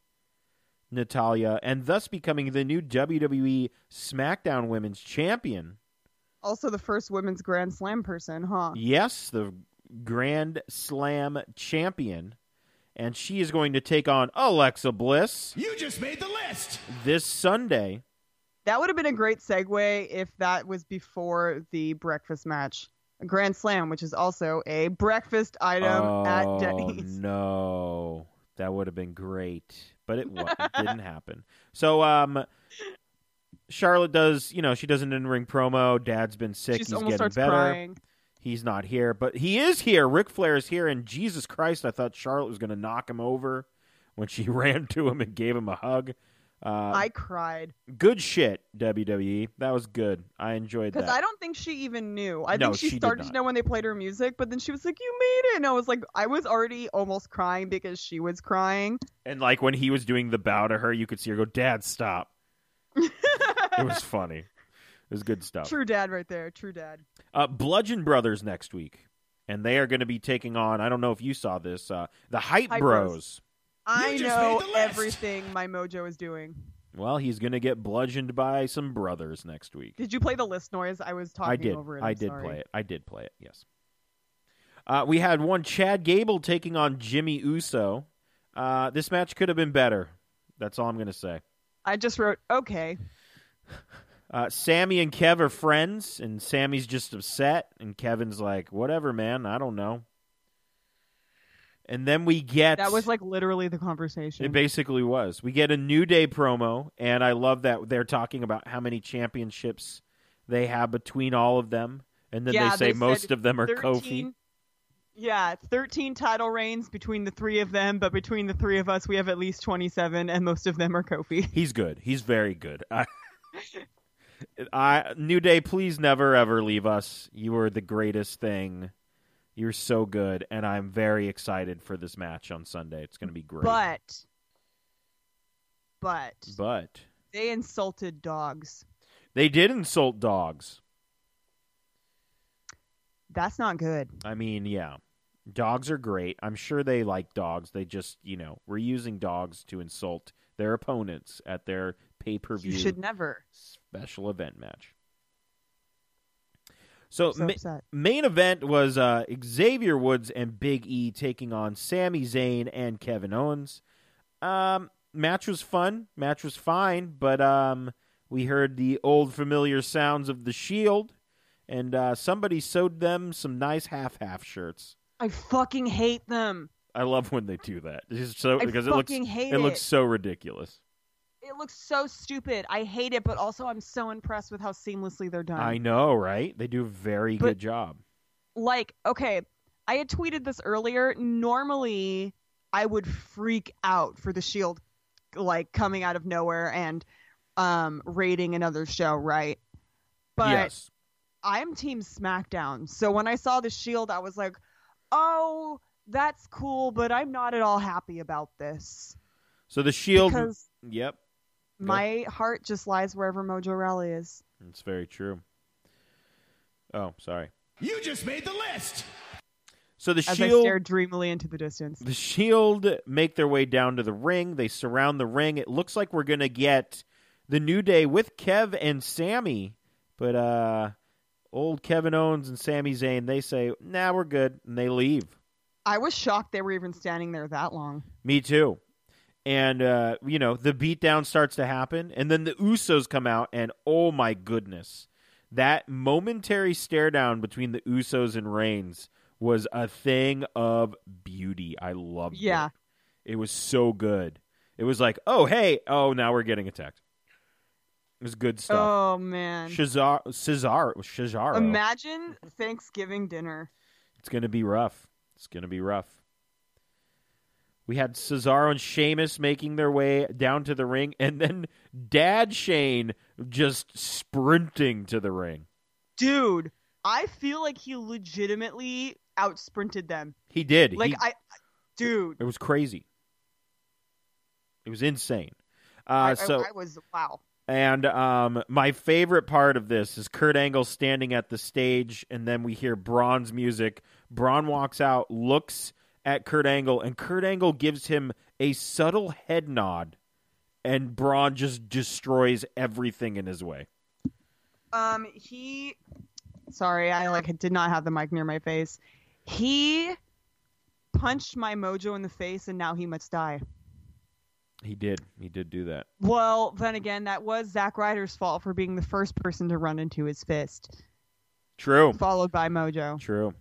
Natalia and thus becoming the new WWE SmackDown Women's Champion. Also the first women's Grand Slam person, huh? Yes, the Grand Slam champion. And she is going to take on Alexa Bliss You just made the list. this Sunday. That would have been a great segue if that was before the breakfast match. Grand Slam, which is also a breakfast item oh, at Denny's. no. That would have been great. But it, it didn't happen. So, um, Charlotte does, you know, she does an in ring promo. Dad's been sick. She He's getting better. crying. He's not here, but he is here. Ric Flair is here, and Jesus Christ, I thought Charlotte was going to knock him over when she ran to him and gave him a hug. Uh, I cried good shit, WWE. That was good. I enjoyed that. because. I don't think she even knew. I No, think she, she started to know when they played her music, but then she was like, "You made it," and I was like, I was already almost crying because she was crying. and like when he was doing the bow to her, you could see her go, "Dad, stop." it was funny. It was good stuff. True dad, right there. True dad. Uh, Bludgeon Brothers next week, and they are going to be taking on. I don't know if you saw this. Uh, the Hype, Hype Bros. Bros. I know made the list. everything my mojo is doing. Well, he's going to get bludgeoned by some brothers next week. Did you play the list noise? I was talking I did. over it. I I'm did sorry. play it. I did play it. Yes. Uh, we had one Chad Gable taking on Jimmy Uso. Uh, this match could have been better. That's all I'm going to say. I just wrote okay. Uh, Sammy and Kev are friends, and Sammy's just upset, and Kevin's like, "Whatever, man. I don't know." And then we get That was like literally the conversation. It basically was. We get a New Day promo, and I love that they're talking about how many championships they have between all of them, and then Yeah, they say they most of them are 13 Kofi. Yeah, 13 title reigns between the three of them, but between the three of us, we have at least 27, and most of them are Kofi. He's good. He's very good. I, I New Day, please never ever leave us. You are the greatest thing. You're so good, and I'm very excited for this match on Sunday. It's going to be great. But, but, but they insulted dogs. they did insult dogs. That's not good. I mean, yeah. Dogs are great. I'm sure they like dogs. They just, you know, we're using dogs to insult their opponents at their pay per view You should never. special event match. So, So ma- main event was uh, Xavier Woods and Big E taking on Sami Zayn and Kevin Owens. Um, match was fun. Match was fine, but um, we heard the old familiar sounds of the Shield, and uh, somebody sewed them some nice half half shirts. I fucking hate them. I love when they do that. It's just so I because it looks fucking hate it looks so ridiculous. Looks so stupid. I hate it, but also I'm so impressed with how seamlessly they're done. I know, right? They do a very But- good job. like okay i had tweeted this earlier normally i would freak out for the shield like coming out of nowhere and um raiding another show right but yes. i'm team smackdown so when i saw the shield i was like oh that's cool but i'm not at all happy about this So the Shield. because Yep. My heart just lies wherever Mojo Rawley is It's very true. Oh, sorry. You just made the list. So the as i Shield, stare dreamily into the distance the Shield make their way down to the ring. They surround the ring. It looks like we're gonna get the New Day with Kev and Sammy, but uh, old Kevin Owens and Sami Zayn they say, "Nah, we're good," and they leave. i was shocked they were even standing there that long Me too. And uh, you know, the beatdown starts to happen, and then the Usos come out, and oh my goodness, that momentary stare down between the Usos and Reigns was a thing of beauty. I loved Yeah. it. Yeah, it was so good. It was like, oh hey, oh now we're getting attacked. It was good stuff. oh man Shazar, Cesar, Cesaro. Imagine Thanksgiving dinner. It's going to be rough. It's going to be rough. We had Cesaro and Sheamus making their way down to the ring, and then Dad Shane just sprinting to the ring. Dude, I feel like he legitimately out sprinted them. He did. Like He- I dude, it was crazy. It was insane. Uh, I, I- so I, was wow. And um, my favorite part of this is Kurt Angle standing at the stage, and then we hear Braun's music. Braun walks out, looks at Kurt Angle, and Kurt Angle gives him a subtle head nod, and Braun just destroys everything in his way. Um he sorry, I like did not have the mic near my face. He punched my mojo in the face and now he must die. He did. He did do that. Well, then again, that was Zack Ryder's fault for being the first person to run into his fist, True. followed by Mojo. True.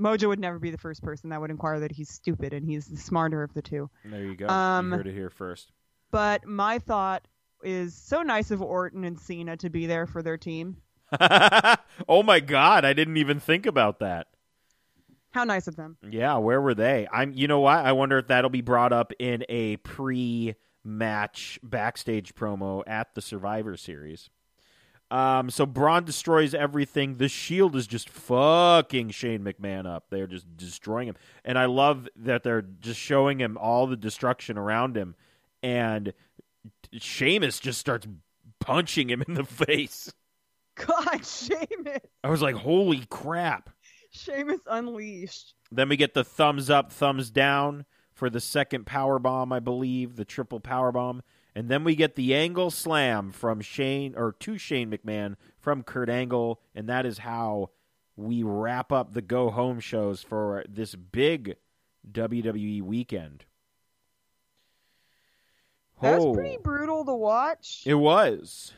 Mojo would never be the first person that would inquire that he's stupid and he's the smarter of the two. There you go. Um, you heard it here first. But my thought is so nice of Orton and Cena to be there for their team. oh my God! I didn't even think about that. How nice of them. Yeah, where were they? I'm. You know what? I wonder if that'll be brought up in a pre-match backstage promo at the Survivor Series. Um, so Braun destroys everything. The Shield is just fucking Shane McMahon up. They're just destroying him, and I love that they're just showing him all the destruction around him, and Sheamus just starts punching him in the face. God, Sheamus. I was like, "Holy crap!" Sheamus unleashed. Then we get the thumbs up, thumbs down for the second power bomb, I believe, the triple power bomb, and then we get the angle slam from Shane or to Shane McMahon from Kurt Angle, and that is how we wrap up the go home shows for this big WWE weekend. That Oh, was pretty brutal to watch. It was.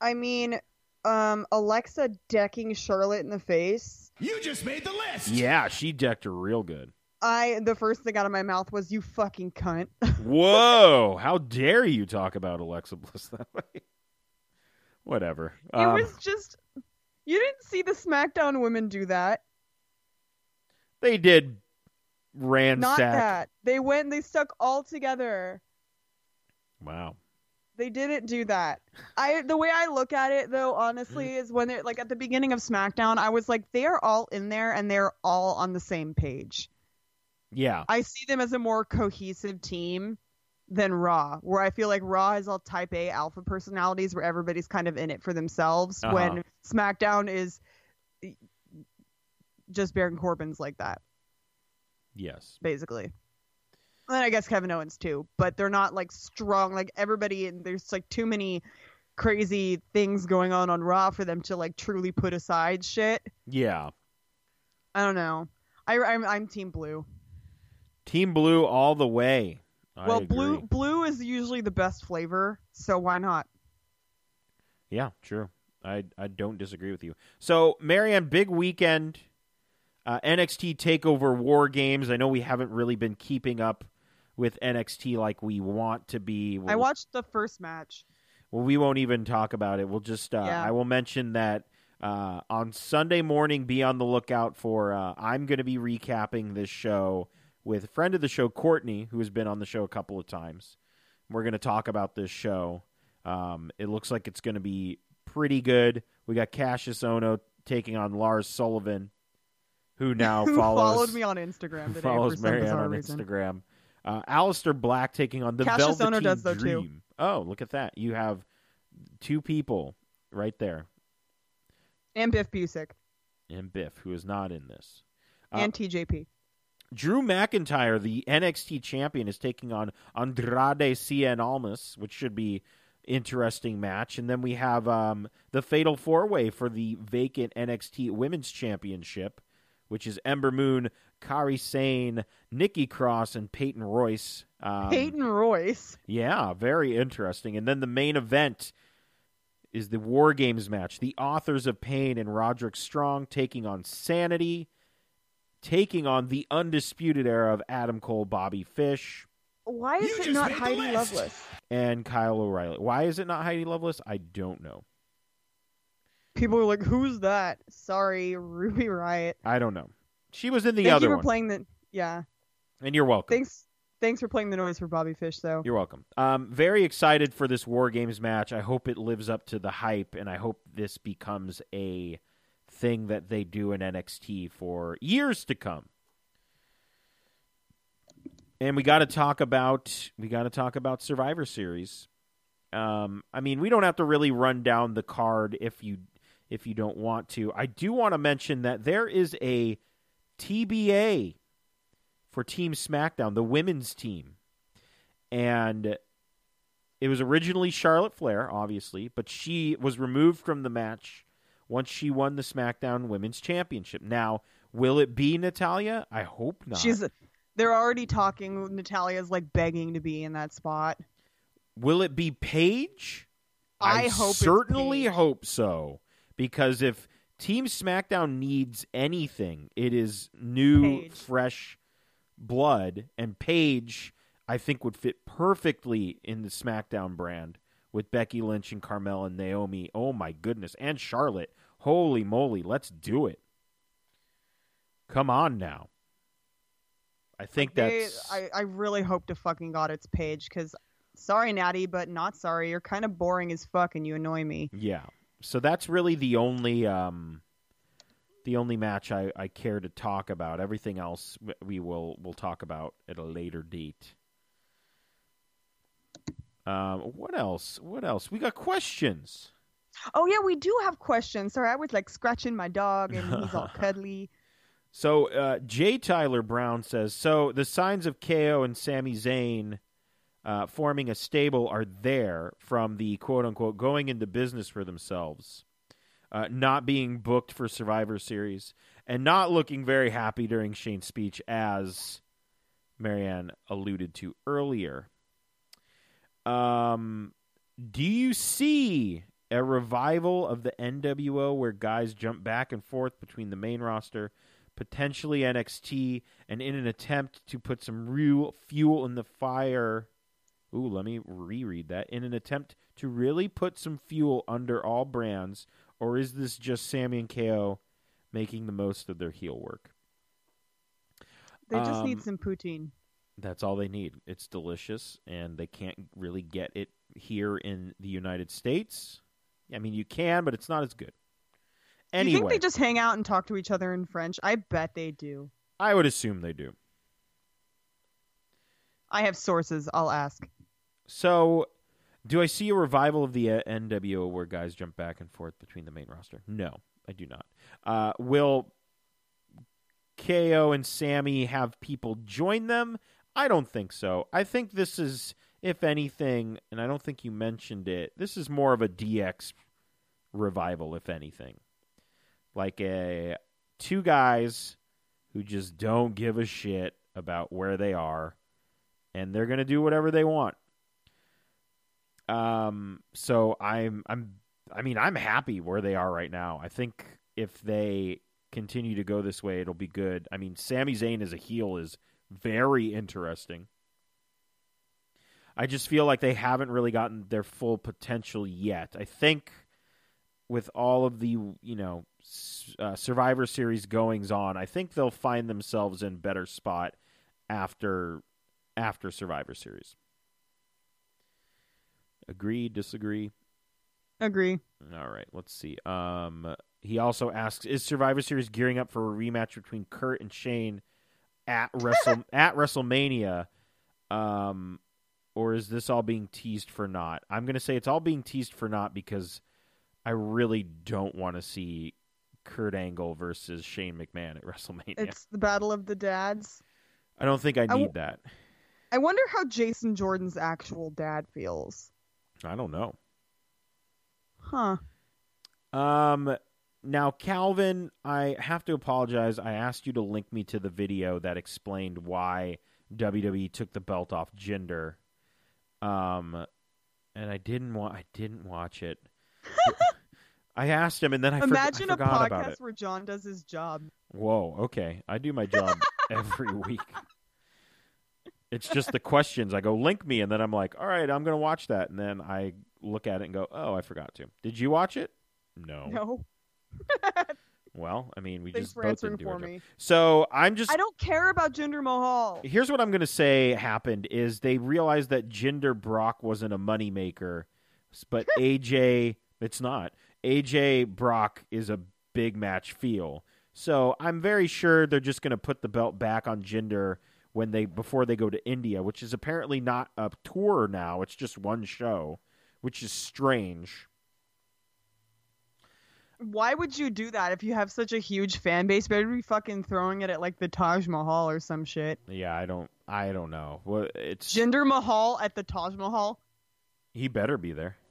I mean, um, Alexa decking Charlotte in the face. You just made the list. Yeah, she decked her real good. I the first thing out of my mouth was "you fucking cunt." Whoa! How dare you talk about Alexa Bliss that way? Whatever. it Um, was just you didn't see the SmackDown women do that. They did Not ransack. that. They went they stuck all together. Wow. They didn't do that. I the way I look at it though, honestly, Mm. is when they're like at the beginning of SmackDown, I was like, they are all in there and they're all on the same page. Yeah. I see them as a more cohesive team than Raw, where I feel like Raw has all type A alpha personalities where everybody's kind of in it for themselves. Uh-huh. When SmackDown is just Baron Corbin's like that, Yes. basically. And I guess Kevin Owens too, but they're not like strong. Like everybody, and there's like too many crazy things going on on Raw for them to like truly put aside shit. Yeah. I don't know. I, I'm, I'm Team Blue. Team Blue all the way. I well, agree. blue blue is usually the best flavor, so why not? Yeah, true. I I don't disagree with you. So, Marianne, big weekend. Uh, NXT Takeover War Games. I know we haven't really been keeping up with NXT like we want to be. I We'll- watched the first match. Well, we won't even talk about it. We'll just. Uh, Yeah. I will mention that uh, on Sunday morning. Be on the lookout for. Uh, I'm going to be recapping this show with a friend of the show, Courtney, who has been on the show a couple of times. We're going to talk about this show. Um, it looks like it's going to be pretty good. We got Kassius Ohno taking on Lars Sullivan, who now Who follows followed me on Instagram today follows Marianne on reason. Instagram. Uh, Aleister Black taking on the Cassius Velveteen does, though, too. Oh, look at that! You have two people right there, And Biff Busick and Biff, who is not in this. Uh, and TJP. Drew McIntyre, the NXT champion, is taking on Andrade Cien Almas, which should be interesting match. And then we have um, the Fatal Four Way for the vacant NXT Women's Championship, which is Ember Moon, Kairi Sane, Nikki Cross, and Peyton Royce. Um, Peyton Royce. yeah, very interesting. And then the main event is the War Games match. The Authors of Pain and Roderick Strong taking on Sanity, taking on the Undisputed Era of Adam Cole, Bobby Fish, Why is You it not Heidi list. Lovelace? and Kyle O'Reilly. Why is it not Heidi Lovelace? I don't know. People are like, "Who's that?" Sorry, Ruby Riot. I don't know. She was in the Thank other you for one. playing the. Yeah. and you're welcome. Thanks. Thanks for playing the noise for Bobby Fish, though. You're welcome. Um, very excited for this War Games match. I hope it lives up to the hype, and I hope this becomes a thing that they do in NXT for years to come. And we got to talk about we got to talk about Survivor Series. Um, I mean, we don't have to really run down the card if you if you don't want to. I do want to mention that there is a TBA for Team SmackDown, the women's team. And it was originally Charlotte Flair, obviously, but she was removed from the match once she won the SmackDown Women's Championship. Now, will it be Natalia? I hope not. She's. They're already talking. Natalia's like begging to be in that spot. Will it be Paige? I hope it's certainly hope so. Because if Team SmackDown needs anything, it is new, Paige. fresh blood. And Paige, I think, would fit perfectly in the SmackDown brand with Becky Lynch and Carmel and Naomi. Oh my goodness. And Charlotte. Holy moly. Let's do it. Come on now. I think They- that's. I, I really hope to fucking god it's Paige because sorry Natty, but not sorry. You're kind of boring as fuck and you annoy me. Yeah. So that's really the only um the only match I, I care to talk about. Everything else we will we'll talk about at a later date. Um, what else? What else? We got questions. Oh yeah, we do have questions. Sorry, I was like scratching my dog and he's all cuddly. So uh, J. Tyler Brown says so. The signs of KO and Sami Zayn uh, forming a stable are there from the quote unquote going into business for themselves, uh, not being booked for Survivor Series, and not looking very happy during Shane's speech, as Marianne alluded to earlier. Um, do you see a revival of the NWO where guys jump back and forth between the main roster? potentially NXT, and in an attempt to put some real fuel in the fire. Ooh, let me reread that. In an attempt to really put some fuel under all brands, or is this just Sammy and KO making the most of their heel work? They just need Um, some poutine. That's all they need. It's delicious, and they can't really get it here in the United States. I mean, you can, but it's not as good. Do you think they just hang out and talk to each other in French? I bet they do. I would assume they do. I have sources. I'll ask. So, do I see a revival of the uh, NWO where guys jump back and forth between the main roster? No, I do not. Uh, will KO and Sammy have people join them? I don't think so. I think this is, if anything, and I don't think you mentioned it, this is more of a DX revival, if anything. Like a two guys who just don't give a shit about where they are, and they're gonna do whatever they want. Um, so I'm I'm I mean I'm happy where they are right now. I think if they continue to go this way, it'll be good. I mean, Sami Zayn as a heel is very interesting. I just feel like they haven't really gotten their full potential yet. I think with all of the you know uh, Survivor Series goings on, I think they'll find themselves in better spot after after Survivor Series. Agree, disagree? Agree. All right, let's see. Um, he also asks, "Is Survivor Series gearing up for a rematch between Kurt and Shane at Wrestle at WrestleMania, um, or is this all being teased for not?" I'm going to say it's all being teased for not because I really don't want to see Kurt Angle versus Shane McMahon at WrestleMania. It's the battle of the dads. I don't think I I need w- that. I wonder how Jason Jordan's actual dad feels. I don't know. Huh. Um, now Calvin, I have to apologize. I asked you to link me to the video that explained why WWE took the belt off Jinder. Um, and I didn't want. I didn't watch it. I asked him, and then I, I Imagine a forgot about podcast it. where John does his job. Whoa. Okay, I do my job every week. It's just the questions. I go link me, and then I'm like, all right, I'm gonna watch that, and then I look at it and go, oh, I forgot to. Did you watch it? No. No. Well, I mean, we Thanks just for both didn't do for me. So I'm just. I don't care about Jinder Mahal. Here's what I'm going to say happened: is they realized that Jinder Brock wasn't a moneymaker, but AJ, it's not. AJ Brock is a big match feel. So I'm very sure they're just going to put the belt back on Jinder when they before they go to India, which is apparently not a tour now. It's just one show, which is strange. Why would you do that if you have such a huge fan base? Better be fucking throwing it at like the Taj Mahal or some shit. Yeah, I don't. I don't know. Well, it's Jinder Mahal at the Taj Mahal. he better be there.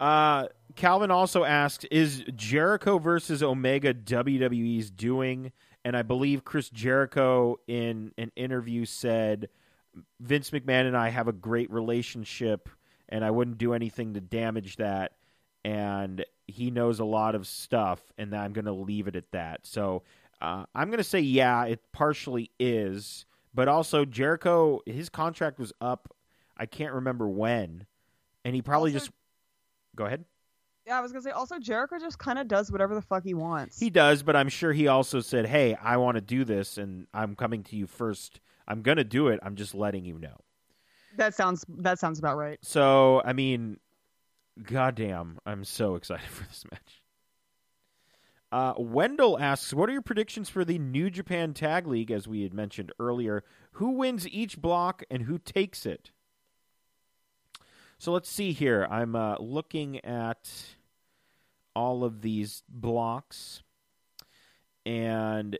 Uh, Calvin also asks, "Is Jericho versus Omega WWE's doing?" And I believe Chris Jericho in an interview said, "Vince McMahon and I have a great relationship, and I wouldn't do anything to damage that." And he knows a lot of stuff, and I'm going to leave it at that. So uh, I'm going to say, yeah, it partially is, but also Jericho, his contract was up. I can't remember when, and he probably Also- just go ahead. Yeah, I was gonna say. Also, Jericho just kind of does whatever the fuck he wants. He does, but I'm sure he also said, "Hey, I want to do this, and I'm coming to you first. I'm gonna do it. I'm just letting you know." that sounds that sounds about right. So, I mean, goddamn, I'm so excited for this match. Uh, Wendell asks, "What are your predictions for the New Japan Tag League?" As we had mentioned earlier, who wins each block and who takes it? So let's see here. I'm uh, looking at all of these blocks, and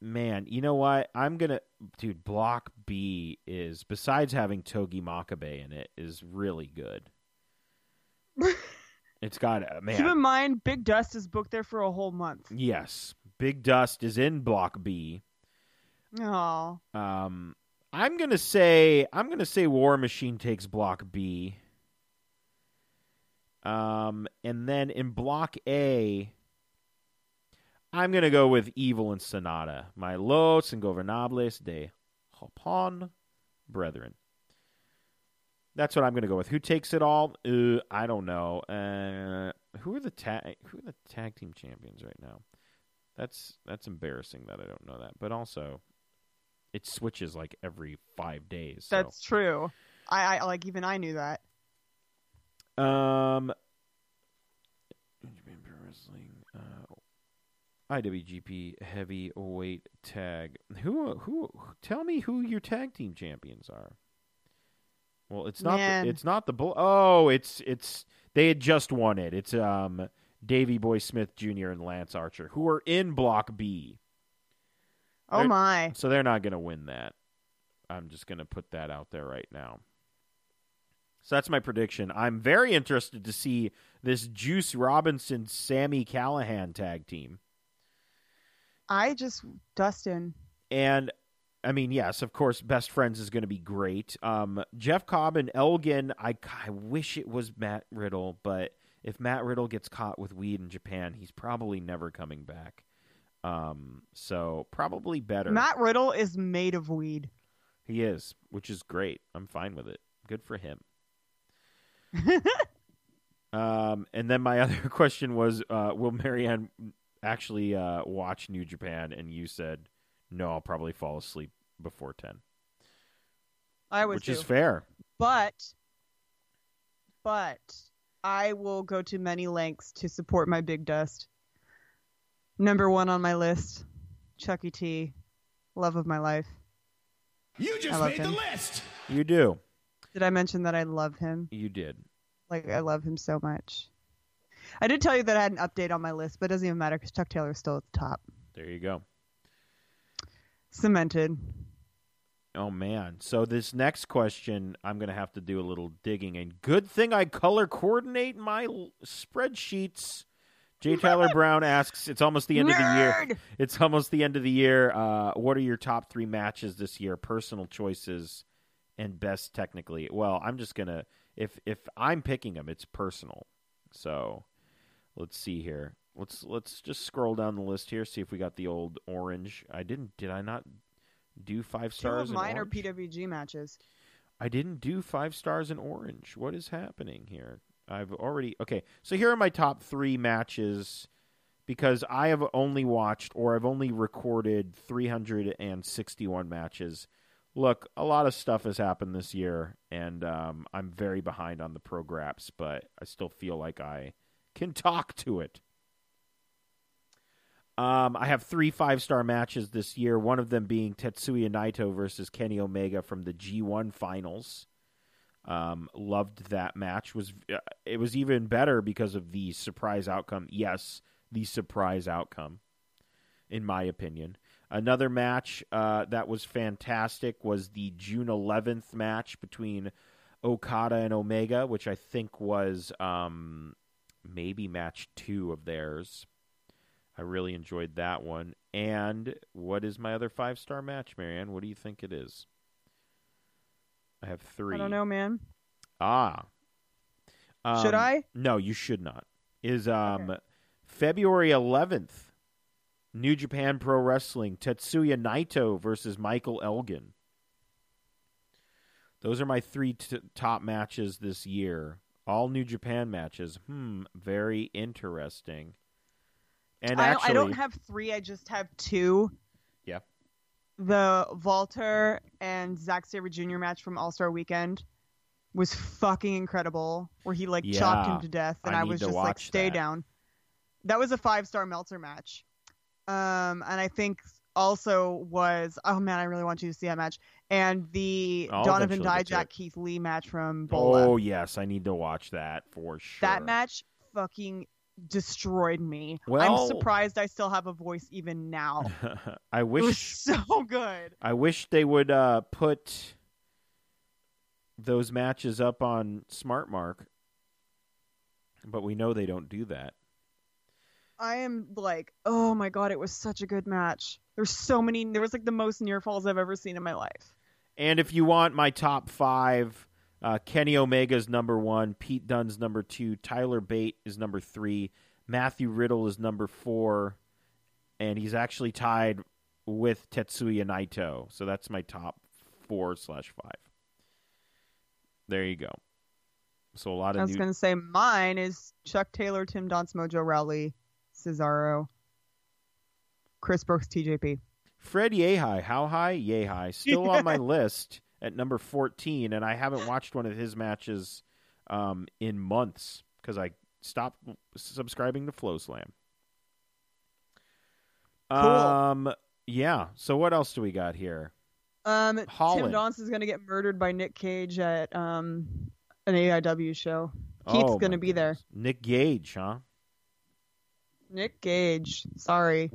man, you know what? I'm gonna, dude. Block B is besides having Togi Makabe in it is really good. It's got uh, man. Keep in mind, Big Dust is booked there for a whole month. Yes, Big Dust is in Block B. Oh, Um, I'm gonna say I'm gonna say War Machine takes Block B. Um, and then in Block A, I'm gonna go with Evil and Sanada, my Los Ingobernables de Japón brethren. That's what I'm gonna go with. Who takes it all? Uh, I don't know. Uh, who are the tag Who are the tag team champions right now? That's that's embarrassing that I don't know that. But also, it switches like every five days. So. That's true. I, I like even I knew that. Um, Japan Pro Wrestling, uh, IWGP Heavyweight Tag. Who who? Tell me who your tag team champions are. Well, it's not. The, it's not the bull. Oh, it's it's. They had just won it. It's um Davy Boy Smith Jr. and Lance Archer, who are in Block B. Oh They're- my. So they're not going to win that. I'm just going to put that out there right now. So that's my prediction. I'm very interested to see this Juice Robinson Sami Callihan tag team. I just Dustin. And I mean, yes, of course, Best Friends is going to be great. Um, Jeff Cobb and Elgin, I, I wish it was Matt Riddle, but if Matt Riddle gets caught with weed in Japan, he's probably never coming back. Um, so probably better. Matt Riddle is made of weed. He is, which is great. I'm fine with it. Good for him. um, and then my other question was, uh, will Marianne actually uh, watch New Japan? And you said, no, I'll probably fall asleep before 10, I would which too. is fair. but but I will go to many lengths to support my big dust. Number one on my list, Chucky T, love of my life. You just made him. the list. You do. Did I mention that I love him? You did. Like I love him so much. I did tell you that I had an update on my list, but it doesn't even matter because Chuck Taylor's still at the top, There you go. Cemented. Oh man. So this next question, I'm going to have to do a little digging. And good thing I color coordinate my l- spreadsheets. J. Tyler Brown asks, "It's almost the end of the year. It's almost the end of the year. Uh, what are your top three matches this year? Personal choices and best technically. Well, I'm just gonna if if I'm picking them, it's personal. So let's see here. Let's let's just scroll down the list here. See if we got the old orange. I didn't. Did I not do five Two stars? of mine are? PWG matches. I didn't do five stars in orange. What is happening here? I've already okay. So here are my top three matches because I have only watched or I've only recorded 361 matches. Look, a lot of stuff has happened this year, and um, I'm very behind on the prograps, but I still feel like I can talk to it. Um, I have three five star matches this year. One of them being Tetsuya Naito versus Kenny Omega from the G1 finals. Um, loved that match. Was uh, it was even better because of the surprise outcome? Yes, the surprise outcome, in my opinion. Another match uh, that was fantastic was the June 11th match between Okada and Omega, which I think was um, maybe match two of theirs. I really enjoyed that one. And what is my other five star match, Marianne? What do you think it is? I have three. I don't know, man. Ah. Should Um, I? No, you should not. Is um Okay. February 11th, New Japan Pro Wrestling, Tetsuya Naito versus Michael Elgin. Those are my three t- top matches this year. All New Japan matches. Hmm, very interesting. And I, actually, I don't have three. I just have two. Yeah. The Walter and Zack Sabre Jr. match from All Star Weekend was fucking incredible. Where he like chopped him to death, and I I, was just like, "Stay that. down." That was a five star Meltzer match. Um, and I think also was oh man, I really want you to see that match. And the I'll Donovan Dijak. Keith Lee match from Bola. Oh yes, I need to watch that for sure. That match fucking destroyed me. Well- I'm surprised I still have a voice even now. I It was wish so good. I wish they would uh, put those matches up on Smart Mark, but we know they don't do that. I am like, oh my god, it was such a good match. There's so many. There was like the most near falls I've ever seen in my life. And if you want my top five, uh, Kenny Omega's number one, Pete Dunne's number two, Tyler Bate is number three, Matthew Riddle is number four, and he's actually tied with Tetsuya Naito. So that's my top four slash five. There you go. So a lot of. I was new. gonna say mine is Chuck Taylor, Tim Donst, Mojo Rawley, Cesaro. Chris Brooks, TJP. Fred Yehi, how high? High. Still on my list at number 14, and I haven't watched one of his matches um, in months because I stopped subscribing to FloSlam. Cool. Um, yeah. So what else do we got here? Um, Tim. Donst is gonna get murdered by Nick Cage at um an AIW show. Keith's Oh, gonna my be there. Nick Gage, huh? Nick Gage. Sorry,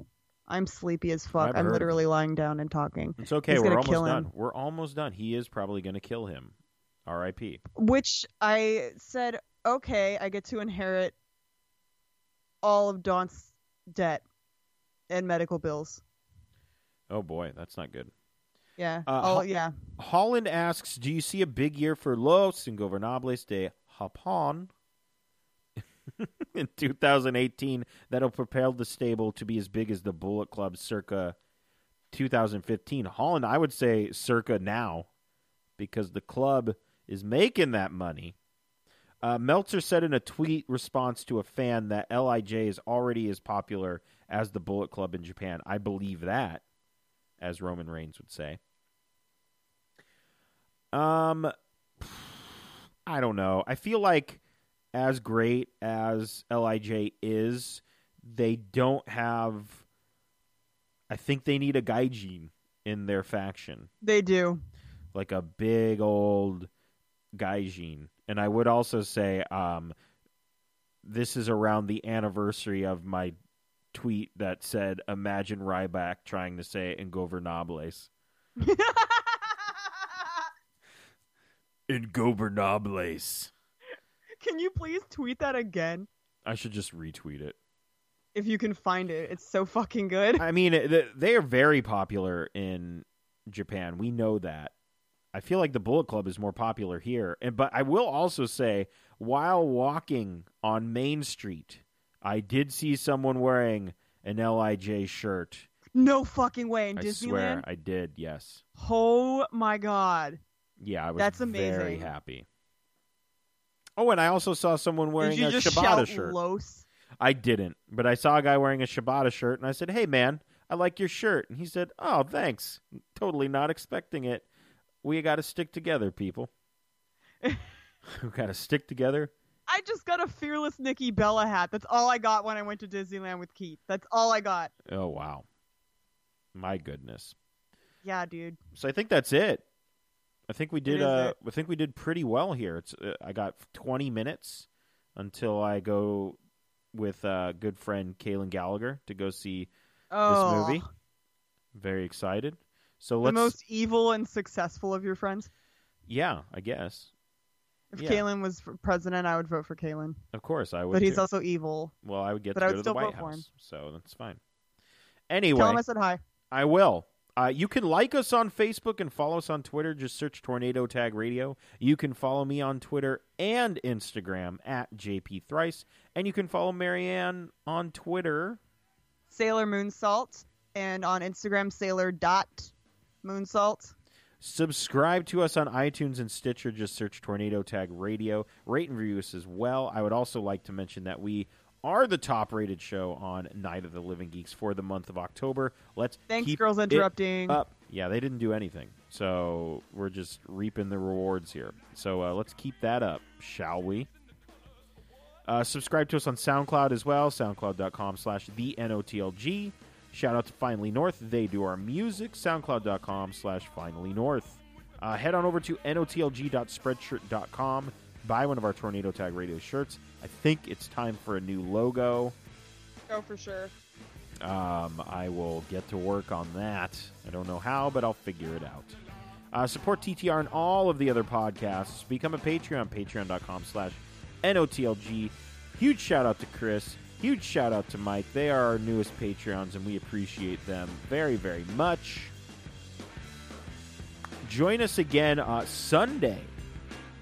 I'm sleepy as fuck. I've I'm heard. literally lying down and talking. It's okay. He's We're almost done. We're almost done. He is probably going to kill him. R.I.P. Which I said, okay, I get to inherit all of Donst's debt and medical bills. Oh boy, that's not good. Yeah. Uh, oh Ho- yeah. Holland asks, "Do you see a big year for Los Ingobernables de Japón in 2018 that'll propel the stable to be as big as the Bullet Club circa 2015?" Holland, I would say circa now, because the club is making that money. Uh, Meltzer said in a tweet response to a fan that Lij is already as popular as the Bullet Club in Japan. I believe that, as Roman Reigns would say. Um, I don't know. I feel like as great as Lij is, they don't have. I think they need a gaijin in their faction, They do. like a big old gaijin. And I would also say, um, this is around the anniversary of my tweet that said, "Imagine Ryback trying to say Ingobernables." Ingobernables. Can you please tweet that again? I should just retweet it. If you can find it. It's so fucking good. I mean, they are very popular in Japan. We know that. I feel like the Bullet Club is more popular here. And but I will also say, while walking on Main Street, I did see someone wearing an Lij shirt. No fucking way in I Disneyland. swear, I did. Yes. Oh my god. Yeah, I was That's very amazing. happy. Oh, and I also saw someone wearing a just Shibata shirt. Los? I didn't, but I saw a guy wearing a Shibata shirt, and I said, "Hey, man, I like your shirt." And he said, "Oh, thanks." Totally not expecting it. We got to stick together, people. we got to stick together. I just got a fearless Nikki Bella hat. That's all I got when I went to Disneyland with Keith. That's all I got. Oh wow, my goodness. Yeah, dude. So I think that's it. I think we did. Uh. I think we did pretty well here. It's. Uh, I got 20 minutes until I go with uh, good friend Kaylin Gallagher to go see Oh, this movie. Very excited. So the let's. most evil and successful of your friends. Yeah, I guess. If Yeah. Kalen was president, I would vote for Kalen. Of course, I would. But he's too. also evil. well, I would get but to I go would to the White vote for him. House, so that's fine. Anyway, Tell him I said hi. I will. Uh, you can like us on Facebook and follow us on Twitter. Just search Tornado Tag Radio. You can follow me on Twitter and Instagram at JP Thrice, and you can follow Marianne on Twitter. Sailor Moonsalt and on Instagram Sailor dot Moonsalt. Subscribe to us on iTunes and Stitcher. Just search Tornado Tag Radio. Rate and review us as well. I would also like to mention that we are the top rated show on Night of the Living Geeks for the month of October. Let's Thanks, keep girls interrupting. up. Yeah, they didn't do anything. So we're just reaping the rewards here. So uh, let's keep that up, shall we? Uh, subscribe to us on SoundCloud as well, soundcloud.com slash the NOTLG. Shout out to Finally North. They do our music, soundcloud.com slash Finally North. Uh, head on over to notlg.spreadshirt.com. Buy one of our Tornado Tag Radio shirts. I think it's time for a new logo. Oh, for sure. Um, I will get to work on that. I don't know how, but I'll figure it out. Uh, support TTR and all of the other podcasts. Become a Patreon, patreon.com slash NOTLG. Huge shout out to Chris. Huge shout out to Mike. They are our newest Patreons, and we appreciate them very, very much. Join us again uh, Sunday,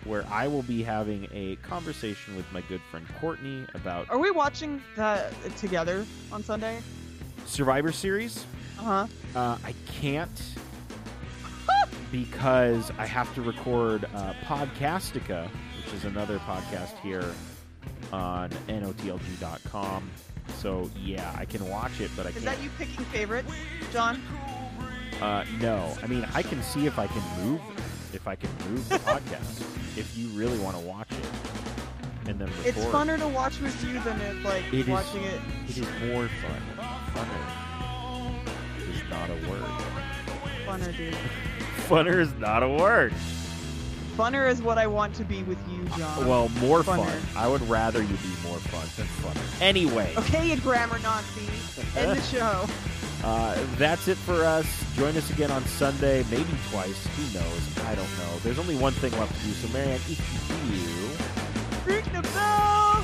where I will be having a conversation with my good friend Courtney about Are we watching that together on Sunday? Survivor Series. Uh huh. Uh, I can't because I have to record uh, Podcastica, which is another podcast here on notlg.com. So yeah, I can watch it, but I Is can't. Is that you picking favorites, John? Uh, no, I mean I can see if I can move, if I can move the podcast. If you really want to watch it, and then record. It's funner to watch with you than it like It is- watching it. It is more fun. Funner is not a word. Funner, dude. Funner is not a word. Funner is what I want to be with you, John. Well, more Funner. fun. I would rather you be more fun than funner. Anyway, Okay, you grammar Nazi. End the show. Uh, that's it for us. Join us again on Sunday, maybe twice. Who knows? I don't know. There's only one thing left to do. So, Marianne, if you Ring the bell.